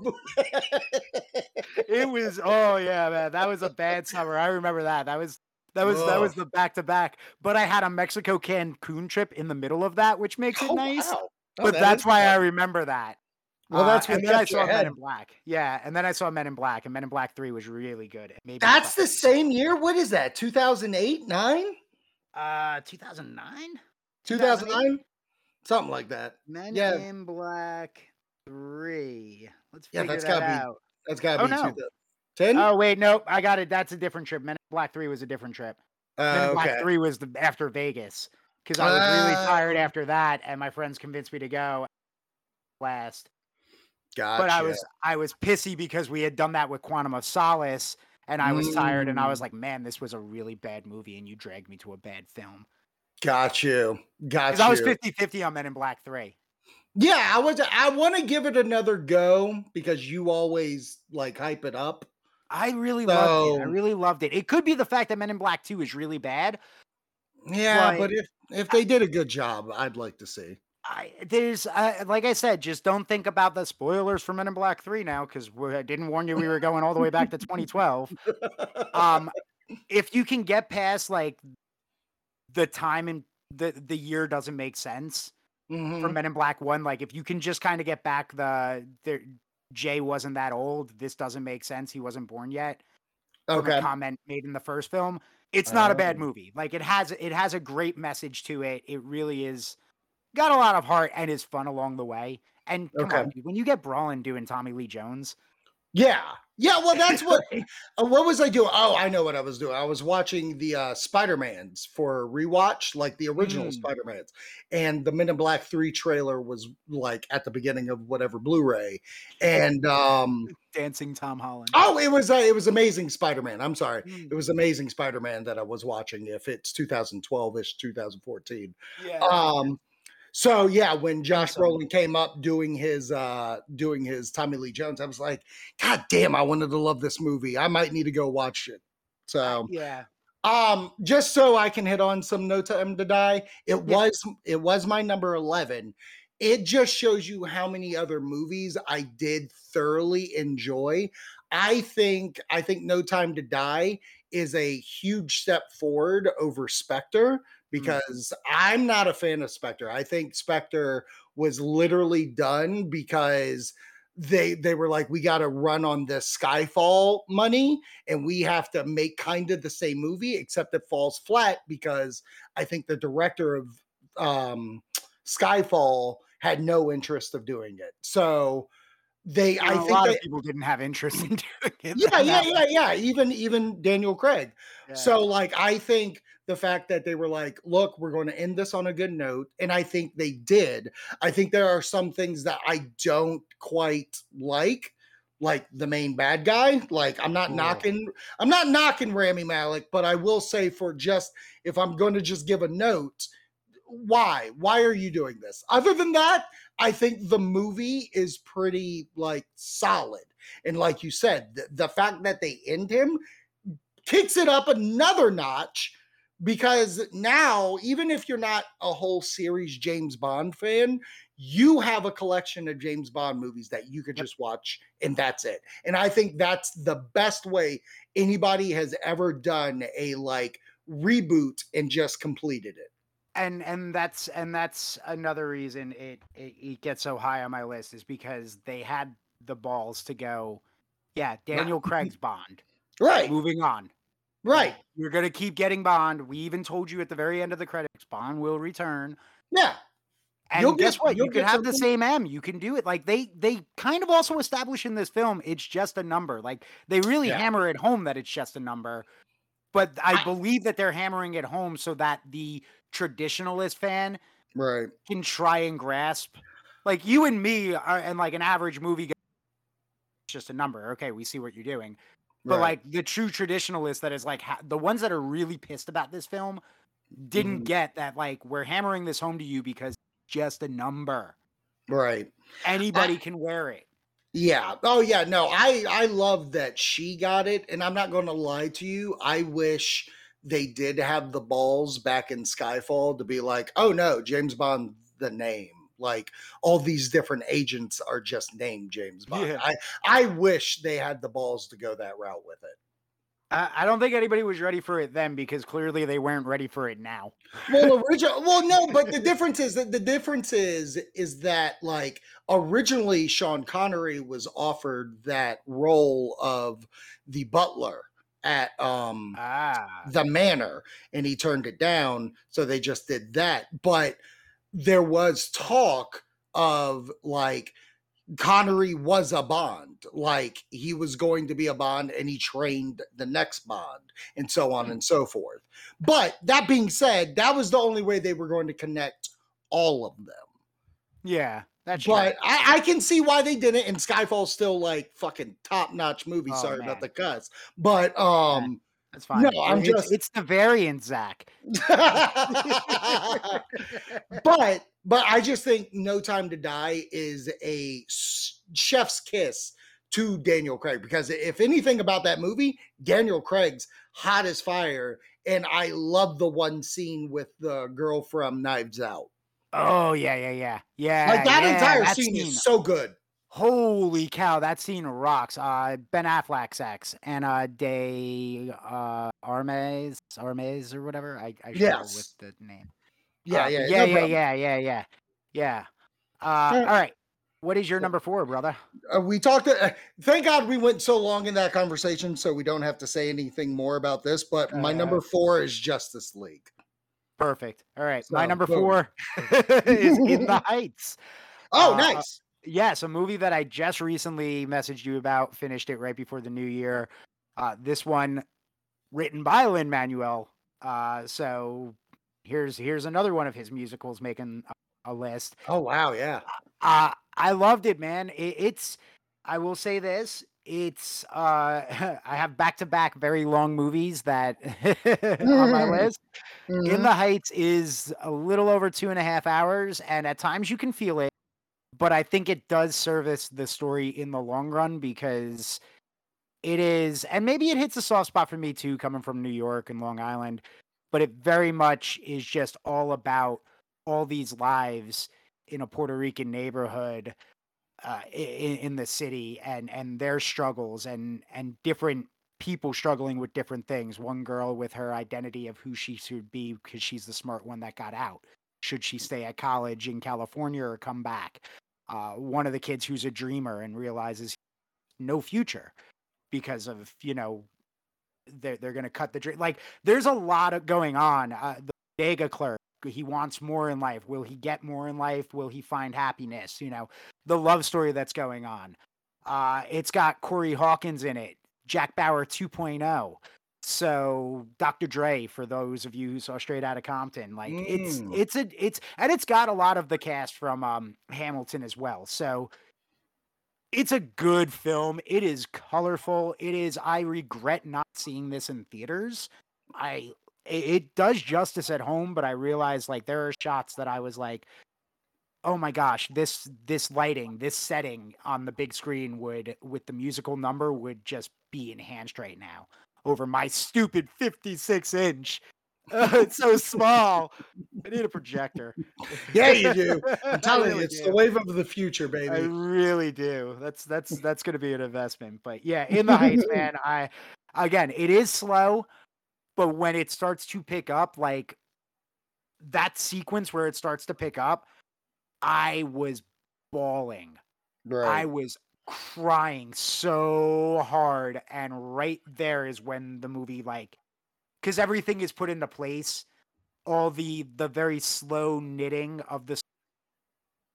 it was oh yeah man that was a bad summer i remember that that was that was that was the back to back but i had a mexico cancun trip in the middle of that which makes it Oh, nice wow. Oh, but that that's why i remember that Well, Uh, that's what and then i saw men in black yeah and then i saw men in black and men in black 3 was really good Maybe That's the same year. What is that? 2008, 9? uh 2009 2009? Something like that. men Yeah. in black 3 let's Yeah, figure that's that gotta be- out That's got to Oh, be no. 2010. oh wait no i got it that's a different trip men in black 3 was a different trip Men Uh, in Black okay. Three was the after Vegas because I was really tired Oh. after that, and my friends convinced me to go last. Gotcha. But I was I was pissy because we had done that with Quantum of Solace, and I was tired, and I was Mm. like, man, this was a really bad movie, and you dragged me to a bad film Got you. Got you. I was 50-50 on Men in Black Three. Yeah, I was. I want to give it another go because you always like hype it up. I really loved it. I really loved it. It could be the fact that Men in Black Two is really bad. Yeah, But- but if if they did a good job, I'd like to see. I there's uh, like I said, just don't think about the spoilers for Men in Black Three now because I didn't warn you we were going all the way back to 2012. um if you can get past like the time and the the year doesn't make sense for Mhm. men in black one like if you can just kind of get back the the jay wasn't that old this doesn't make sense he wasn't born yet Okay. comment made in the first film it's not a bad Oh. movie like it has it has a great message to it it really is got a lot of heart and is fun along the way and come Okay. on dude, when you get Brolin doing tommy lee jones Yeah. Yeah, well that's what uh, what was I doing? Oh, I know what I was doing. I was watching the uh Spider-Mans for rewatch, like the original Mm. Spider-Mans. And the Men in Black 3 trailer was like at the beginning of whatever Blu-ray. And um dancing tom holland oh, it was uh, it was Amazing Spider-Man. I'm sorry. Mm, It was Amazing Spider-Man that I was watching if it's 2012ish 2014. yeah Um so yeah, when Josh Awesome. Brolin came up doing his uh doing his Tommy Lee Jones, I was like, God damn, I wanted to love this movie. I might need to go watch it. So yeah um just so I can hit on some No Time to Die, it was it was my number 11. It just shows you how many other movies I did thoroughly enjoy. I think I think No Time to Die is a huge step forward over Spectre because I'm not a fan of Spectre. I think Spectre was literally done because they they were like we got to run on this Skyfall money and we have to make kind of the same movie except it falls flat because I think the director of um Skyfall had no interest of doing it. So they I Well, think a lot they, of people didn't have interest in doing it. yeah, yeah, yeah, yeah. Even even Daniel Craig. Yeah. So like I think the fact that they were like, look, we're going to end this on a good note, and I think they did. I think there are some things that I don't quite like, like the main bad guy. Like I'm not knocking, I'm not knocking Rami Malek, but I will say for just if I'm going to just give a note, why? Why are you doing this? Other than that, I think the movie is pretty like solid. And like you said, the, the fact that they end him kicks it up another notch because now, even if you're not a whole series James Bond fan, you have a collection of James Bond movies that you could just watch and that's it. And I think that's the best way anybody has ever done a like reboot and just completed it. And and that's and that's another reason it, it it gets so high on my list is because they had the balls to go yeah daniel craig's bond Right. moving on Right. you're gonna keep getting bond we even told you at the very end of the credits bond will return Yeah. And You'll guess get- what? You can have the same M. You can do it. Like they they kind of also establish in this film it's just a number. Like they really Yeah. hammer it home that it's just a number. But I, I- believe that they're hammering it home so that the traditionalist fan Right. can try and grasp. Like you and me are and like an average movie it's just a number. Okay, we see what you're doing. But right. like the true traditionalist that is like ha- the ones that are really pissed about this film didn't Mhm. get that like we're hammering this home to you because just a number. right. Anybody can wear it. Yeah. Oh yeah. No, I I love that she got it, and I'm not going to lie to you. I wish they did have the balls back in Skyfall to be like, oh no, James Bond, the name. Like all these different agents are just named James Bond. Yeah. I I wish they had the balls to go that route with it. I, I don't think anybody was ready for it then because clearly they weren't ready for it now. well original well no but the difference is that the difference is is that like originally sean connery was offered that role of the butler at um Ah. the manor and he turned it down so they just did that but there was talk of like Connery was a Bond, like he was going to be a Bond and he trained the next Bond and so on and so forth. But that being said, that was the only way they were going to connect all of them. Yeah, that's But true. I, I can see why they did it, and Skyfall's still like fucking top notch movie. Oh, Sorry man. about the cuss, but um, That's fine. no, I'm it's, just- it's the variant, Zak. but but I just think No Time to Die is a chef's kiss to Daniel Craig because if anything about that movie, Daniel Craig's hot as fire, and I love the one scene with the girl from Knives Out. Oh yeah, yeah, yeah, yeah. Like that yeah, entire that scene, is so good. Holy cow, that scene rocks. Uh, Ben Affleck's ex, Anna De uh, Armes, Armes or whatever. I, I Yes. with the name. Yeah, Uh, yeah, yeah, no yeah, problem. yeah, yeah, yeah, yeah. Uh, Uh, all right. What is your number four, brother? Uh, we talked. Uh, thank God we went so long in that conversation, so we don't have to say anything more about this. But my Uh, number four is Justice League. Perfect. All right. My number boom. four is In the Heights. Oh, Uh, nice. Yes, a movie that I just recently messaged you about, finished it right before the new year. Uh, this one written by Lin Manuel. Uh, so here's here's another one of his musicals making a, a list. Oh wow, yeah. Uh, I loved it, man. It, it's I will say this. It's uh, I have back to back very long movies that on my list. In Mhm. the Heights is a little over two and a half hours, and at times you can feel it, but I think it does service the story in the long run because it is, and maybe it hits a soft spot for me too, coming from New York and Long Island, but it very much is just all about all these lives in a Puerto Rican neighborhood uh, in, in the city and and their struggles and and different people struggling with different things. One girl with her identity of who she should be because she's the smart one that got out. Should she stay at college in California or come back? Uh, one of the kids who's a dreamer and realizes no future because of you know they're they're gonna cut the dream. Like there's a lot of going on. Uh, the bodega clerk he wants more in life. Will he get more in life? Will he find happiness? You know the love story that's going on. Uh, it's got Corey Hawkins in it, Jack Bauer 2.0. So Dr. Dre, for those of you who saw Straight Outta Compton, like it's Mm. it's a it's and it's got a lot of the cast from um Hamilton as well. So it's a good film. It is colorful. It is. I regret not seeing this in theaters. I it, it does justice at home, but I realize like there are shots that I was like, oh my gosh, this this lighting, this setting on the big screen would with the musical number would just be enhanced right now over my stupid 56 inch. it's so small. I need a projector. Yeah, you do. I'm telling you, it's do. the wave of the future, baby. I really do. That's that's that's going to be an investment. But yeah, in the heights, man. I again, it is slow, but when it starts to pick up, like that sequence where it starts to pick up, I was bawling. I was crying so hard, and right there is when the movie like, because everything is put into place. All the the very slow knitting of the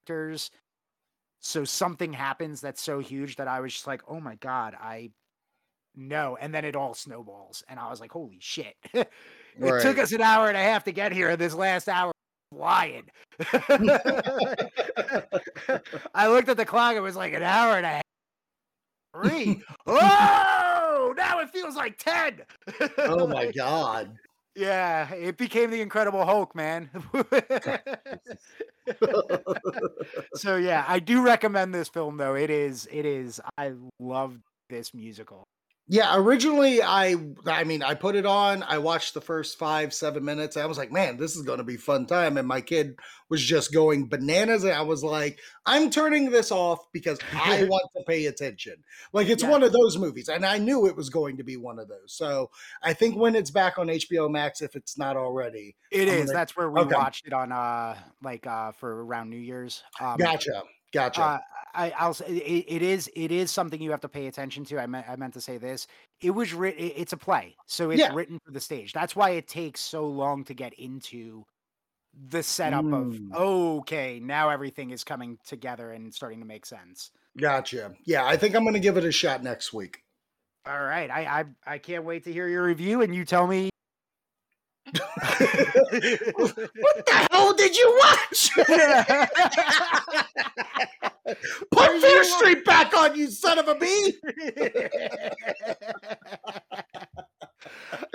characters. So something happens that's so huge that I was just like, oh my god, I know. And then it all snowballs, and I was like, holy shit! it Right. took us an hour and a half to get here, and this last hour flying. I looked at the clock; it was like an hour and a half. Three. oh, now it feels like ten. oh my god. Yeah, it became the Incredible Hulk, man. so yeah, I do recommend this film though. It is it is I love this musical. Yeah, originally I I mean I put it on, I watched the first five, seven minutes, I was like, man, this is gonna be fun time. And my kid was just going bananas. And I was like, I'm turning this off because I want to pay attention. Like it's Yeah. one of those movies. And I knew it was going to be one of those. So I think when it's back on HBO Max, if it's not already, It I'm is. gonna- That's where we okay. watched it on uh like uh for around New Year's. Um, gotcha. Gotcha. Uh, I, I'll say it, it is it is something you have to pay attention to. I meant I meant to say this. It was written. It's a play, so it's Yeah. written for the stage. That's why it takes so long to get into the setup Mm. of okay, now everything is coming together and starting to make sense. gotcha. Yeah, I think I'm gonna give it a shot next week. All right, I I, I can't wait to hear your review and you tell me. What the hell did you watch? Put Fear Street back on, you son of a bee!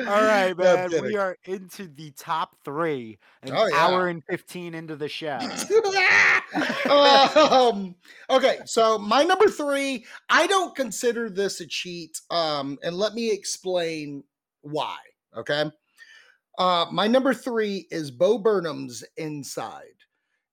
All right, No, man. kidding. we are into the top three, an Oh, yeah. hour and fifteen into the show. um, okay, so my number three, I don't consider this a cheat. Um, and let me explain why. Okay. Uh, my number three is Bo Burnham's Inside.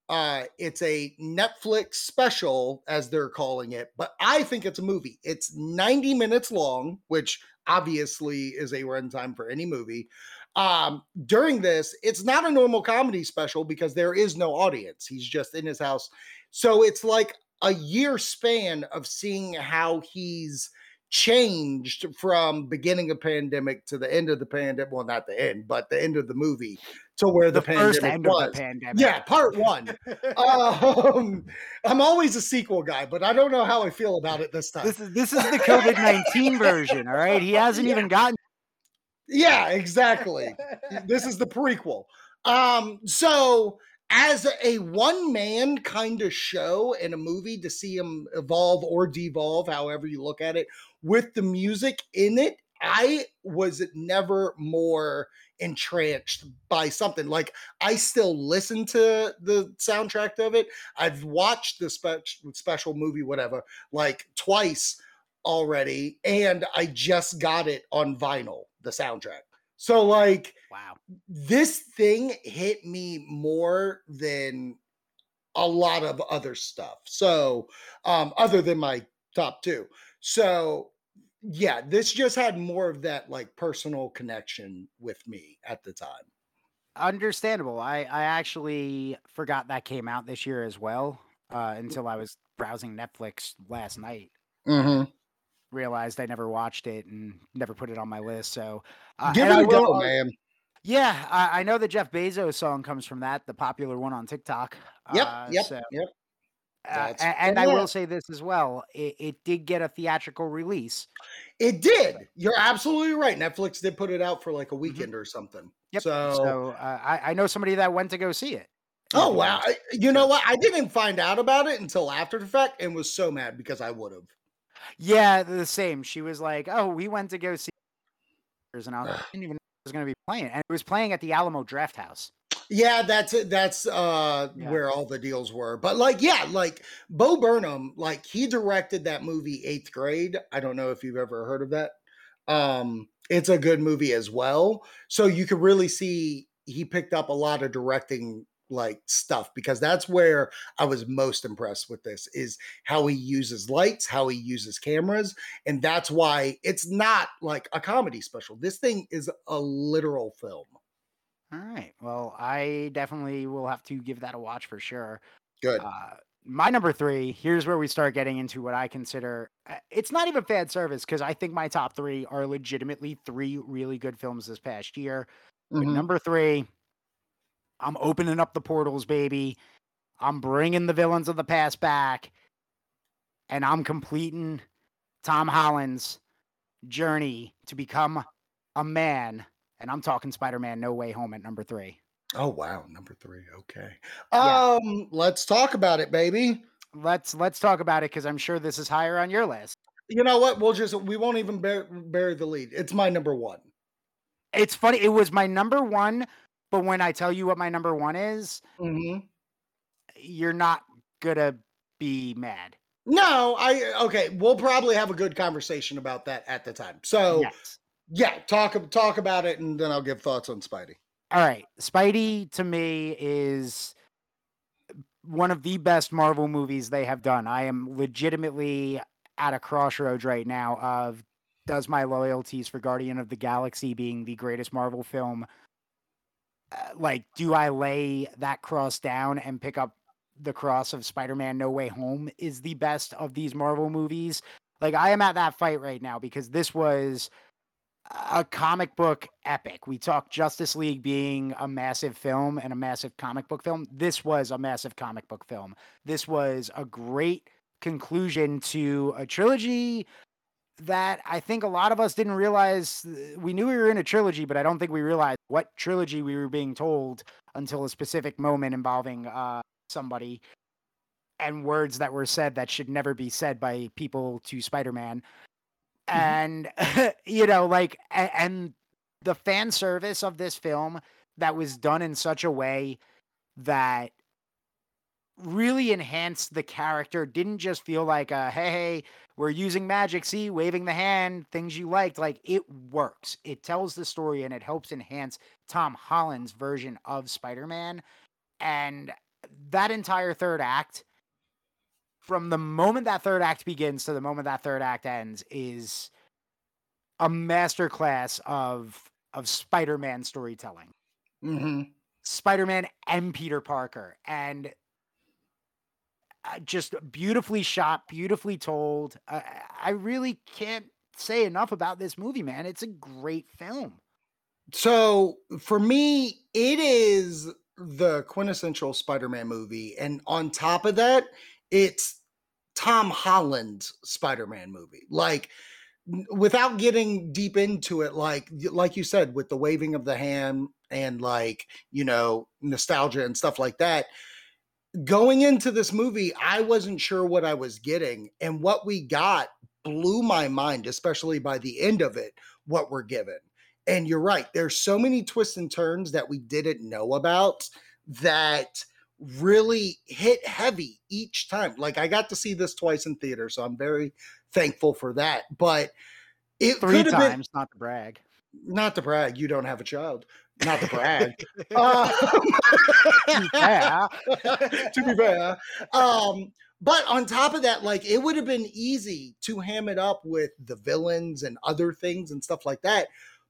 Uh, it's a Netflix special, as they're calling it, but I think it's a movie. It's 90 minutes long, which obviously is a runtime for any movie. Um, during this, it's not a normal comedy special because there is no audience. He's just in his house. So it's like a year span of seeing how he's changed from beginning of pandemic to the end of the pandemic. Well, not the end, but the end of the movie to where the, the first pandemic end was. of the pandemic. Yeah, part one. um, I'm always a sequel guy, but I don't know how I feel about it this time. This is this is the COVID nineteen version. All right, he hasn't even gotten. yeah, exactly. this is the prequel. Um, so as a one man kind of show in a movie to see him evolve or devolve, however you look at it, with the music in it, I was never more entranced by something. Like I still listen to the soundtrack of it. I've watched the spe- special movie, whatever, like twice already, and I just got it on vinyl, the soundtrack. So like Wow. this thing hit me more than a lot of other stuff. So, um, other than my top two. So, yeah, this just had more of that like personal connection with me at the time. Understandable. I I actually forgot that came out this year as well. Uh, until I was browsing Netflix last night. Mm-hmm. Realized I never watched it and never put it on my list. So uh, Give it a go, will- man. Yeah, I, I know the Jeff Bezos song comes from that, the popular one on TikTok. Yep, Uh, yep, so- yep. Uh, and I will say this as well: it, it did get a theatrical release. It did. You're absolutely right. Netflix did put it out for like a weekend or something. Mm-hmm. Yep. So, So uh, I, I know somebody that went to go see it. oh wow. uh, I- You know what? I didn't find out about it until after the fact and was so mad because I would have. Yeah, the same. She was like, "Oh, we went to go see," and I, I didn't even know it was going to be playing, and it was playing at the Alamo Drafthouse. Yeah, that's it. That's uh Yeah. where all the deals were. But like, yeah, like Bo Burnham, like he directed that movie Eighth Grade. I don't know if you've ever heard of that. Um, it's a good movie as well. So you could really see he picked up a lot of directing like stuff because that's where I was most impressed with this is how he uses lights, how he uses cameras, and that's why it's not like a comedy special. This thing is a literal film. All right. Well, I definitely will have to give that a watch for sure. Good. Uh, my number three. Here's where we start getting into what I consider. uh, It's not even fan service because I think my top three are legitimately three really good films this past year. But Mhm. number three, I'm opening up the portals, baby. I'm bringing the villains of the past back, and I'm completing Tom Holland's journey to become a man. And I'm talking Spider Man No Way Home at number three. Oh wow, number three. Okay. Yeah. Um, let's talk about it, baby. Let's let's talk about it because I'm sure this is higher on your list. You know what? We'll just we won't even bear, bury the lead. It's my number one. It's funny. It was my number one, but when I tell you what my number one is, hmm you're not gonna be mad. No, I okay. We'll probably have a good conversation about that at the time. So Yes. Yeah, talk talk about it, and then I'll give thoughts on Spidey. All right. Spidey to me is one of the best Marvel movies they have done. I am legitimately at a crossroads right now of does my loyalties for Guardian of the Galaxy being the greatest Marvel film uh, like do I lay that cross down and pick up the cross of Spider-Man No Way Home is the best of these Marvel movies? Like I am at that fight right now because this was a comic book epic. We talked Justice League being a massive film and a massive comic book film. This was a massive comic book film. This was a great conclusion to a trilogy that I think a lot of us didn't realize. We knew we were in a trilogy, but I don't think we realized what trilogy we were being told until a specific moment involving uh, somebody and words that were said that should never be said by people to Spider-Man. Mm-hmm. And you know, like and the fan service of this film that was done in such a way that really enhanced the character didn't just feel like a hey hey we're using magic see waving the hand things you liked like it works. It tells the story and it helps enhance tom holland's version of spider-man. And that entire third act from the moment that third act begins to the moment that third act ends is a masterclass of of spider-man storytelling hmm Spider-Man and Peter Parker, and uh, just beautifully shot, beautifully told. Uh, I really can't say enough about this movie, man. It's a great film. So for me, it is the quintessential Spider-Man movie, and on top of that, it's Tom Holland's Spider-Man movie. Like without getting deep into it, like like you said, with the waving of the hand and like you know nostalgia and stuff like that. Going into this movie, I wasn't sure what I was getting, and what we got blew my mind, especially by the end of it. What we're given. And you're right. There's so many twists and turns that we didn't know about that really hit heavy each time. Like I got to see this twice in theater, so I'm very thankful for that. But it Three have been times, not to brag. not to brag. You don't have a child. Not to brag. Um, Yeah. to be fair. Um, but on top of that, like it would have been easy to ham it up with the villains and other things and stuff like that.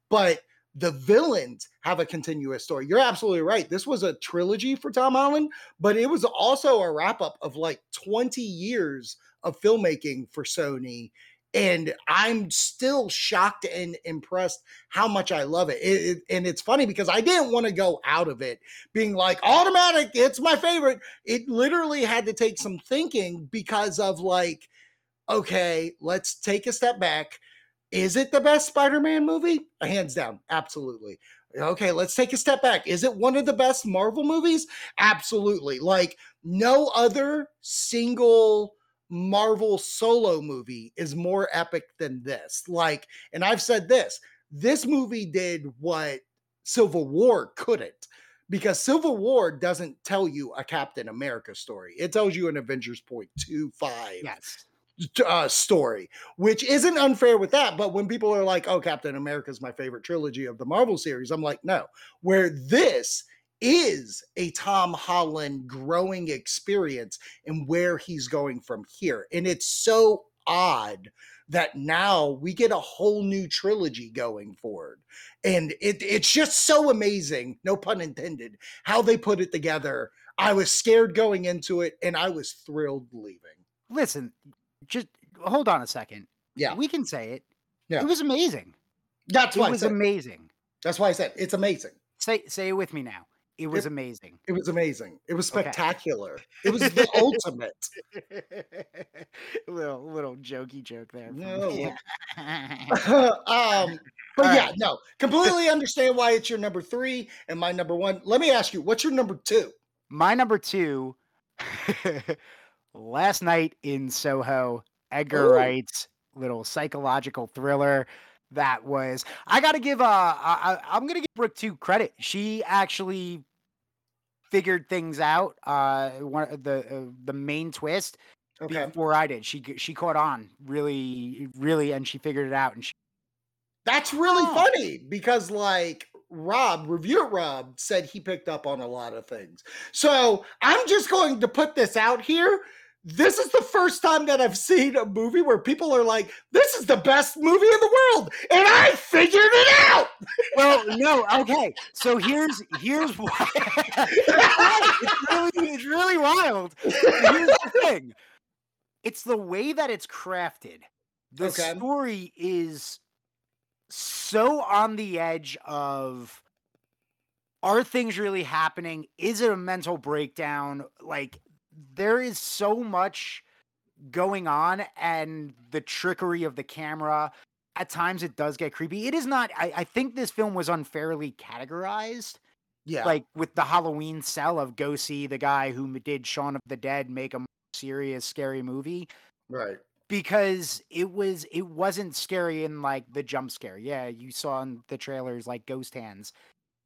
But the villains have a continuous story. You're absolutely right. This was a trilogy for Tom Holland, but it was also a wrap up of like 20 years of filmmaking for Sony. And I'm still shocked and impressed how much I love it. It- it- And it's funny because I didn't want to go out of it being like automatic, it's my favorite. It literally had to take some thinking because of like, okay, let's take a step back. Is it the best Spider Man movie? Hands down, absolutely. Okay, let's take a step back. Is it one of the best Marvel movies? Absolutely. Like, no other single Marvel solo movie is more epic than this. Like, and I've said this this movie did what Civil War couldn't because Civil War doesn't tell you a Captain America story. It tells you an Avengers Point two five yes. Uh, story, which isn't unfair with that. But when people are like, oh, Captain America is my favorite trilogy of the Marvel series, I'm like, no. Where this is a Tom Holland growing experience and where he's going from here. And it's so odd that now we get a whole new trilogy going forward. And it, it's just so amazing, no pun intended, how they put it together. I was scared going into it and I was thrilled leaving. Listen, just hold on a second. Yeah. We can say it. Yeah. It was amazing. That's It why I was said, amazing. that's why I said it's amazing. Say say it with me now. It was amazing. It was amazing. It was Okay. spectacular. It was the ultimate. little little jokey joke there. No, um, but All yeah, right. no, completely understand why it's your number three and my number one. Let me ask you, what's your number two? My number two, last night in Soho, Edgar Ooh. Wright's little psychological thriller. That was I got to give uh I, I'm gonna give Brooke two credit. She actually figured things out. Uh, one of the uh, the main twist Okay, before I did. She she caught on really really, and she figured it out. And she that's really Oh. funny because like Rob, review Rob said he picked up on a lot of things. So I'm just going to put this out here. This is the first time that I've seen a movie where people are like, "This is the best movie in the world," and I figured it out. well no okay. So here's here's why. it's really it's really wild. Here's the thing. It's the way that it's crafted. The Okay. story is so on the edge of are things really happening? Is it a mental breakdown? Like there is so much going on and the trickery of the camera at times it does get creepy. It is not I, I think this film was unfairly categorized Yeah, like with the Halloween sell of go see the guy who did Shaun of the Dead make a more serious, scary movie right. because it was it wasn't scary in like the jump scare. Yeah, you saw in the trailers like ghost hands,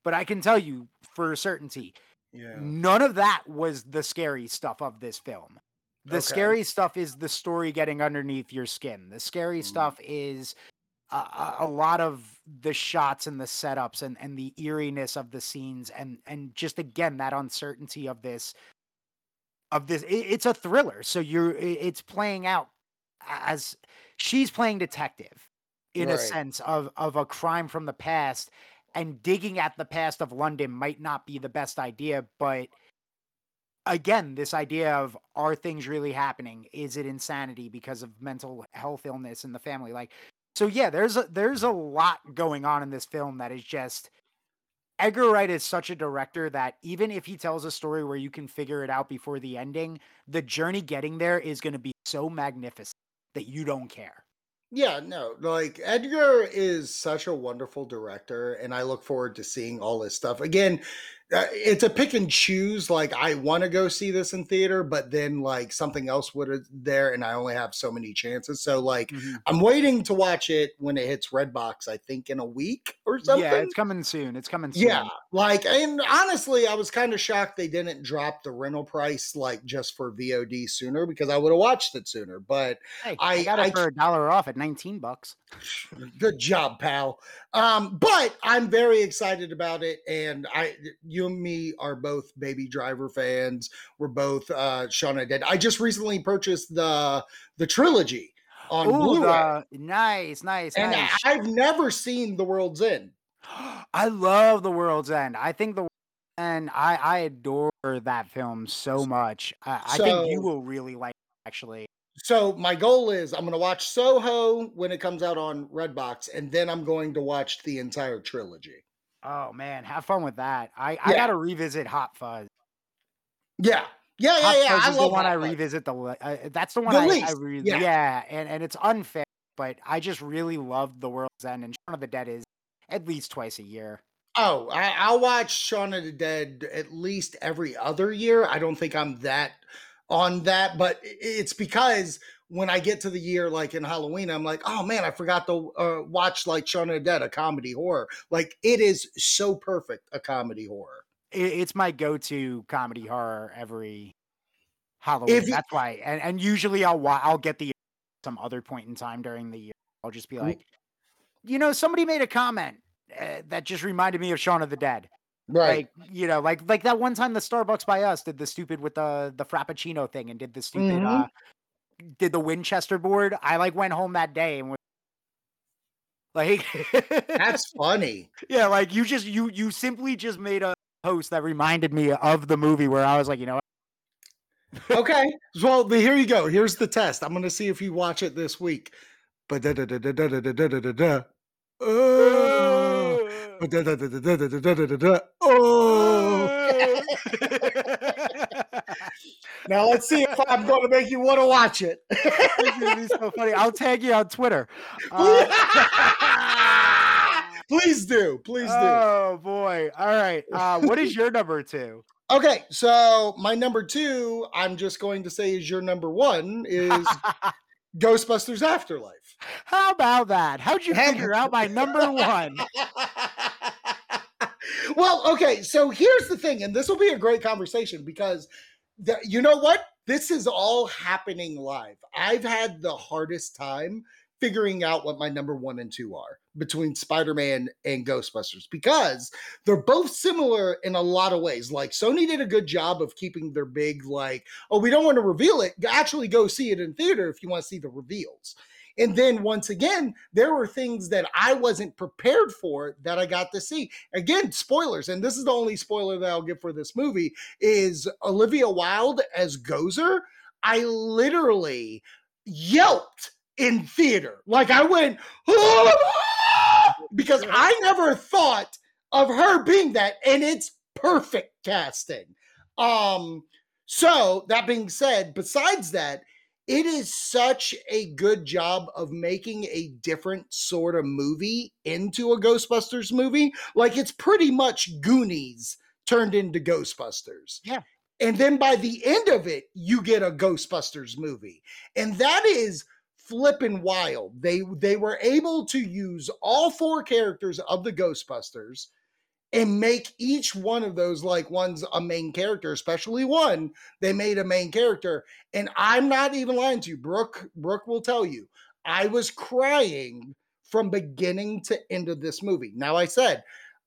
but I can tell you for certainty, Yeah. none of that was the scary stuff of this film. The Okay. scary stuff is the story getting underneath your skin. The scary Mm. stuff is a, lot of the shots and the setups and, and the eeriness of the scenes and and just again that uncertainty of this of this it- it's a thriller so you're it's playing out as she's playing detective in a sense of of a crime from the past and digging at the past of London might not be the best idea but again this idea of are things really happening? Is it insanity because of mental health illness in the family? Like so yeah there's a there's a lot going on in this film that is just Edgar Wright is such a director that even if he tells a story where you can figure it out before the ending the journey getting there is going to be so magnificent that you don't care Yeah, no, like Edgar is such a wonderful director, and I look forward to seeing all this stuff. Again, Uh, it's a pick and choose. Like, I want to go see this in theater, but then like something else would have there, and I only have so many chances. So, like, mm-hmm. I'm waiting to watch it when it hits Redbox. I think in a week or something. yeah it's coming soon it's coming soon Yeah, like, and honestly, I was kind of shocked they didn't drop the rental price like just for VOD sooner because I would have watched it sooner. But hey, I, I- got it I for a dollar off at 19 bucks Good job, pal. Um, but I'm very excited about it, and I, you and me are both Baby Driver fans. We're both uh, Shaun of Dead. I just recently purchased the the trilogy on Ooh, Blu-ray, nice nice and nice I've never seen The World's End. I love The World's End. I think the and I I adore that film so much. I, I think you will really like it, actually. So my goal is I'm going to watch Soho when it comes out on Redbox, and then I'm going to watch the entire trilogy. Oh man, have fun with that. I I got to revisit Hot Fuzz. Yeah, yeah, yeah, Hot yeah. Fuzz I is love the one I revisit the uh, that's the one The I, I least, re- yeah. yeah. and and it's unfair, but I just really loved The World's End and Shaun of the Dead is at least twice a year. Oh, I, I'll watch Shaun of the Dead at least every other year. I don't think I'm that on that, but it's because when I get to the year like in Halloween, I'm like, oh man, I forgot to uh, watch like Shaun of the Dead, a comedy horror. Like it is so perfect, a comedy horror. It's my go-to comedy horror every Halloween. You- That's why, and and usually I'll I'll get the some other point in time during the year. I'll just be like, you know, somebody made a comment uh, that just reminded me of Shaun of the Dead. Right. Like you know, like like that one time the Starbucks by us did the stupid with the the Frappuccino thing and did the stupid Mhm. uh did the Winchester board. I like went home that day and was like That's funny. yeah, like you just you you simply just made a post that reminded me of the movie where I was like, you know, what? Okay. Well, here you go. Here's the test. I'm going to see if you watch it this week. But da da da da da da da da da da. Oh. now let's see if I'm going to make you want to watch it. this so funny. I'll tag you on Twitter. Uh, please do. Please do. Oh boy. All right. Uh, what is your number two? Okay, so my number two, I'm just going to say is your number one is Ghostbusters Afterlife. How about that? How'd you figure out my number one? Well, okay, so here's the thing, and this will be a great conversation because the, you know what? This is all happening live. I've had the hardest time figuring out what my number one and two are between Spider Man and Ghostbusters because they're both similar in a lot of ways. Like, Sony did a good job of keeping their big, like, oh, we don't want to reveal it. Actually, go see it in theater if you want to see the reveals. And then once again, there were things that I wasn't prepared for that I got to see. Again, spoilers, and this is the only spoiler that I'll give for this movie is Olivia Wilde as Gozer. I literally yelped in theater. Like I went "Ah!" because I never thought of her being that and it's perfect casting. Um so that being said, besides that, it is such a good job of making a different sort of movie into a Ghostbusters movie. Like it's pretty much Goonies turned into Ghostbusters. Yeah. And then by the end of it, you get a Ghostbusters movie. And that is flipping wild. They they were able to use all four characters of the Ghostbusters and make each one of those like one's a main character, especially one. They made a main character, and I'm not even lying to you. Brooke Brooke will tell you, I was crying from beginning to end of this movie. Now I said,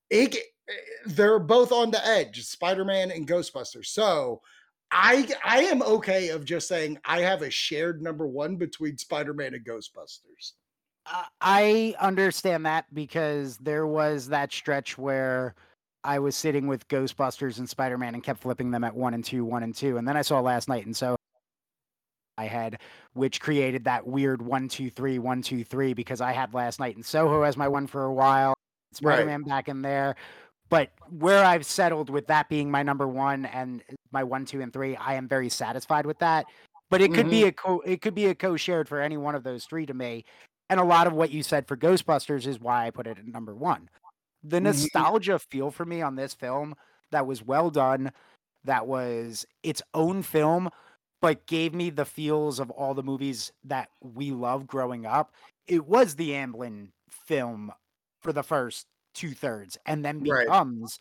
it, eh, they're both on the edge, Spider-Man and Ghostbusters. So I I am okay of just saying I have a shared number one between Spider-Man and Ghostbusters. I understand that because there was that stretch where I was sitting with Ghostbusters and Spider Man and kept flipping them at one and two, one and two. And then I saw last night, and so I had, which created that weird one, two, three, one, two, three, because I had last night in Soho as my one for a while, Spider Man back in there. But where I've settled with that being my number one and my one, two, and three, I am very satisfied with that. But it could be mm-hmm. a co it could be a co-shared for any one of those three to me. And a lot of what you said for Ghostbusters is why I put it at number one. The Mhm. nostalgia feel for me on this film that was well done, that was its own film, but gave me the feels of all the movies that we love growing up. It was the Amblin film for the first two thirds, and then Right. becomes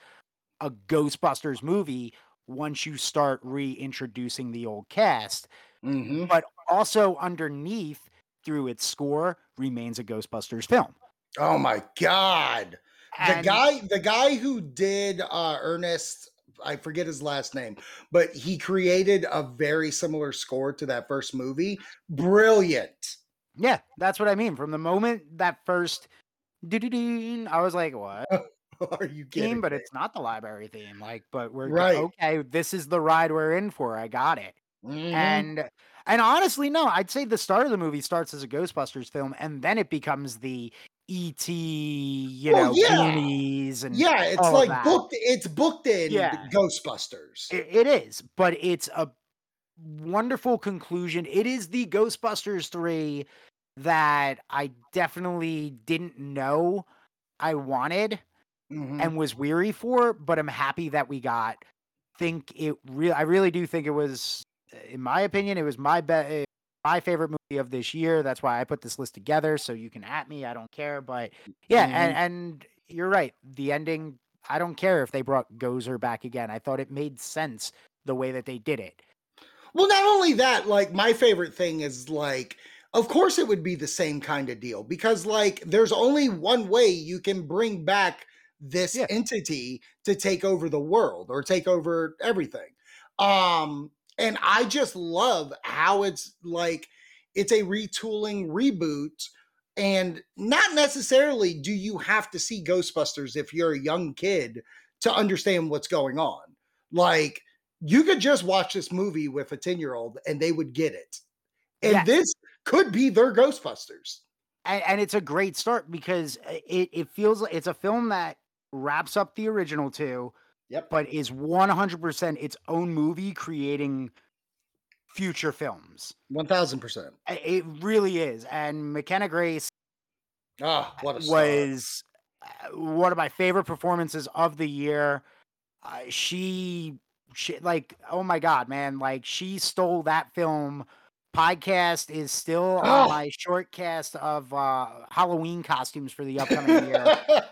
a Ghostbusters movie once you start reintroducing the old cast Mm-hmm. but also underneath through its score remains a Ghostbusters film. Oh my god. The guy the guy who did uh Ernest I forget his last name, but he created a very similar score to that first movie. Brilliant. yeah, that's what I mean. From the moment that first I was like, what? Are you kidding? Theme, but it's not the library theme. Like, but we're Right. okay. This is the ride we're in for. I got it. Mhm. And and honestly, no, I'd say the start of the movie starts as a Ghostbusters film, and then it becomes the ET, you Well, know, yeah. Goonies and yeah, it's like booked it's booked in Yeah. Ghostbusters. It, it is, but it's a wonderful conclusion. It is the Ghostbusters 3 that I definitely didn't know I wanted Mhm. and was weary for, but I'm happy that we got. Think it real I really do think it was in my opinion it was my be- my favorite movie of this year. That's why I put this list together so you can at me, I don't care, but yeah, and and you're right. The ending I don't care if they brought Gozer back again. I thought it made sense the way that they did it. Well, not only that, like my favorite thing is like, of course it would be the same kind of deal because like there's only one way you can bring back this Yeah. entity to take over the world or take over everything. Um and I just love how it's like it's a retooling reboot and not necessarily do you have to see Ghostbusters if you're a young kid to understand what's going on. Like you could just watch this movie with a 10 year old and they would get it. And Yes. this could be their Ghostbusters. and, and it's a great start because uh, it, it feels like it's a film that wraps up the original two Yep. but is 100% its own movie creating future films. One thousand percent. It really is. And McKenna Grace Ah, what a was uh, one of my favorite performances of the year. Uh, she, she, like, oh my god, man! Like, she stole that film. Podcast is still Oh. on my short cast of uh, Halloween costumes for the upcoming year.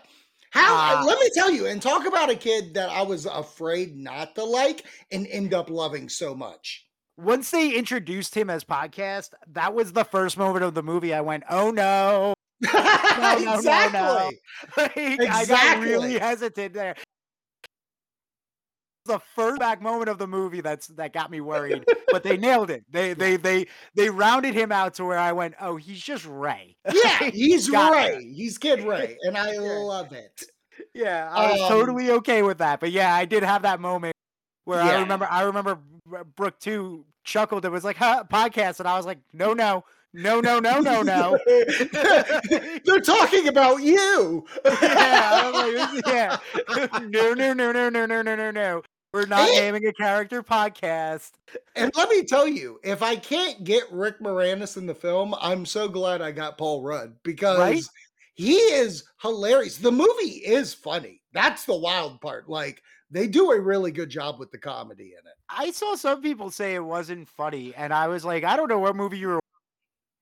How? Uh, let me tell you, and talk about a kid that I was afraid not to like and end up loving so much. Once they introduced him as podcast, that was the first moment of the movie. I went, "Oh no!" no, no, exactly. no. Like, I got really Exactly. hesitant there. The first back moment of the movie that's that got me worried, but they nailed it. They they they they rounded him out to where I went, oh, he's just Ray. Yeah, he's Ray. He's Kid Ray, and I love it. yeah, I was Um, totally okay with that. But yeah, I did have that moment where I remember I remember Brooke too chuckled. It was like huh, podcast, and I was like, no, no, no, no, no, no, no. They're talking about you. yeah, like, yeah. no, no, no, no, no, no, no, no, no. We're not And- naming a character podcast. And let me tell you, if I can't get Rick Moranis in the film, I'm so glad I got Paul Rudd because he is hilarious. The movie is funny. That's the wild part. Like they do a really good job with the comedy in it. I saw some people say it wasn't funny, and I was like, I don't know what movie you were.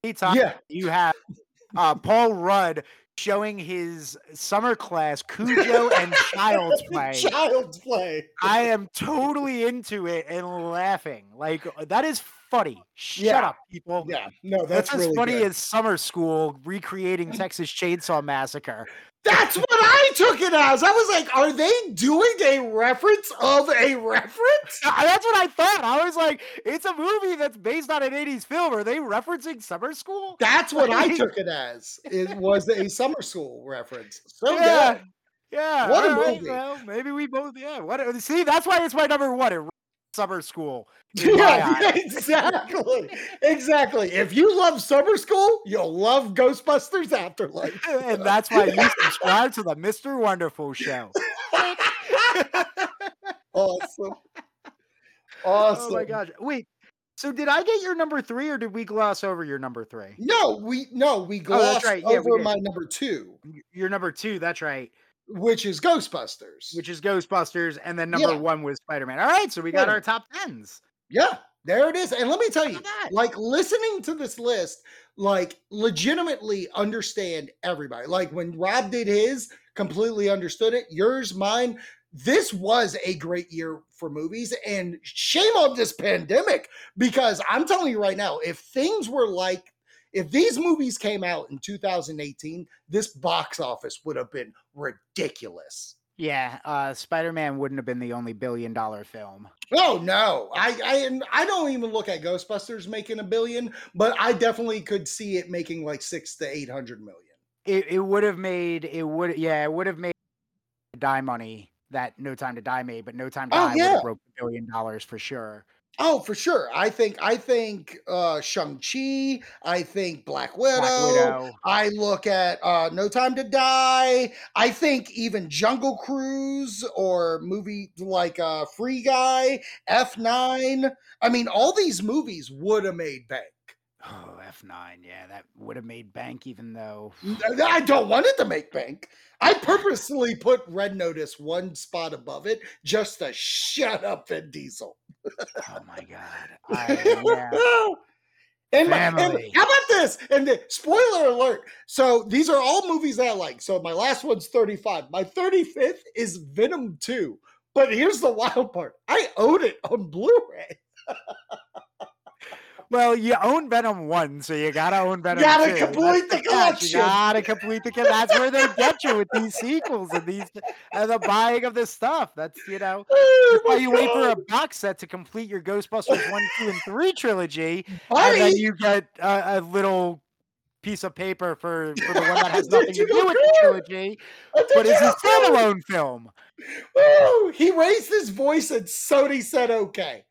Anytime Yeah. you have uh, Paul Rudd showing his summer class Cujo and Child's Play. Child's play. I am totally into it and laughing. Like uh, that is funny. Shut Yeah. up, people. Yeah. No, That's, that's, as funny good. as Summer School recreating Texas Chainsaw Massacre. That's what took it as. I was like, are they doing a reference of a reference? That's what I thought. I was like, it's a movie that's based on an 80s film. Are they referencing Summer School? That's what I took it as. It was a summer school reference. So Yeah. good. Yeah. What a right, movie. Well, maybe we both, yeah. What? See, that's why it's my number one. It Summer School. Yeah, exactly. Exactly. If you love summer school, you'll love Ghostbusters Afterlife. and that's why you subscribe to the Mr. Wonderful show. awesome. Awesome. Oh my gosh. Wait. So did I get your number three or did we gloss over your number three? No, we no, we Oh, glossed that's right. Yeah, over my number two, Your number two, that's right. Which is Ghostbusters. Which is Ghostbusters. And then number Yeah. one was Spider Man. All right. So we got Yeah. our top tens. Yeah, there it is. And let me tell you, like listening to this list, like legitimately understand everybody. Like when Rob did his, completely understood it. Yours, mine. This was a great year for movies, and shame on this pandemic because I'm telling you right now, if things were like, if these movies came out in 2018, this box office would have been ridiculous. Yeah. Uh, Spider Man wouldn't have been the only billion dollar film. Oh no, I I I don't even look at Ghostbusters making a billion, but I definitely could see it making like six to eight hundred million. It, it would have made, it would, yeah, it would have made die money that No Time to Die made, but No Time to Oh, Die would have broke a billion dollars for sure. Oh, for sure. I think I think uh Shang Chi. I think Black Widow. Black Widow. I look at uh No Time to Die. I think even Jungle Cruise or movie like uh Free Guy, F nine. I mean, all these movies would have made bank. Oh, F9. Yeah, that would have made bank, even though. I don't want it to make bank. I purposely put Red Notice one spot above it just to shut up Vin Diesel. Oh my God. I, yeah. and, my, and how about this? And the spoiler alert. So these are all movies that I like. So my last one's 35. My 35th is Venom 2. But here's the wild part. I own it on Blu-ray. Well, you own Venom 1, so you gotta own Venom Gotta 2. complete That's the collection. You gotta complete the collection. That's where they get you with these sequels and these and the buying of this stuff. That's, you know. Oh That's why you wait for a box set to complete your Ghostbusters 1, 2, and 3 trilogy. and then you get a, a little piece of paper for, for the one that has nothing to do with the trilogy, but it's a standalone film. Woo! He raised his voice and Sony said okay.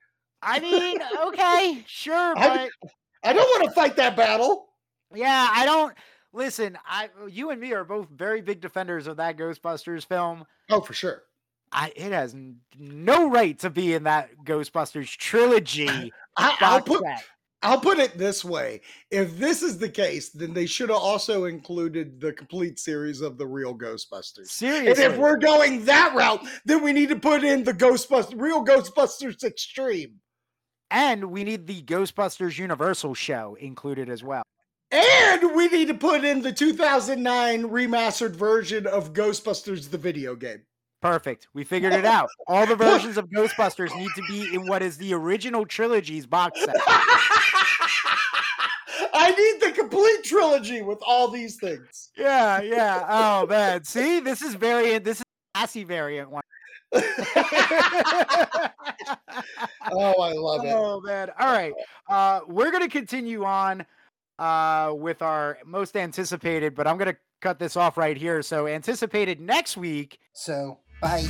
I mean, okay, sure, I- but I don't want to fight that battle. yeah, I don't listen. I, you and me are both very big defenders of that Ghostbusters film. Oh, for sure. I, it has no right to be in that Ghostbusters trilogy. I, I'll put set. I'll put it this way: if this is the case, then they should have also included the complete series of the real Ghostbusters. And if we're going that route, then we need to put in the Ghostbusters, real Ghostbusters Extreme, and we need the Ghostbusters Universal show included as well. and we need to put in the 2009 remastered version of Ghostbusters the video game. Perfect. We figured it out. All the versions of Ghostbusters need to be in what is the original trilogy's box set. I need the complete trilogy with all these things. Yeah, yeah. Oh man. See, this is variant. This is classy variant one. Oh, I love it. oh man. All right. Uh we're gonna continue on uh with our most anticipated, but I'm gonna cut this off right here. So anticipated next week So, bye.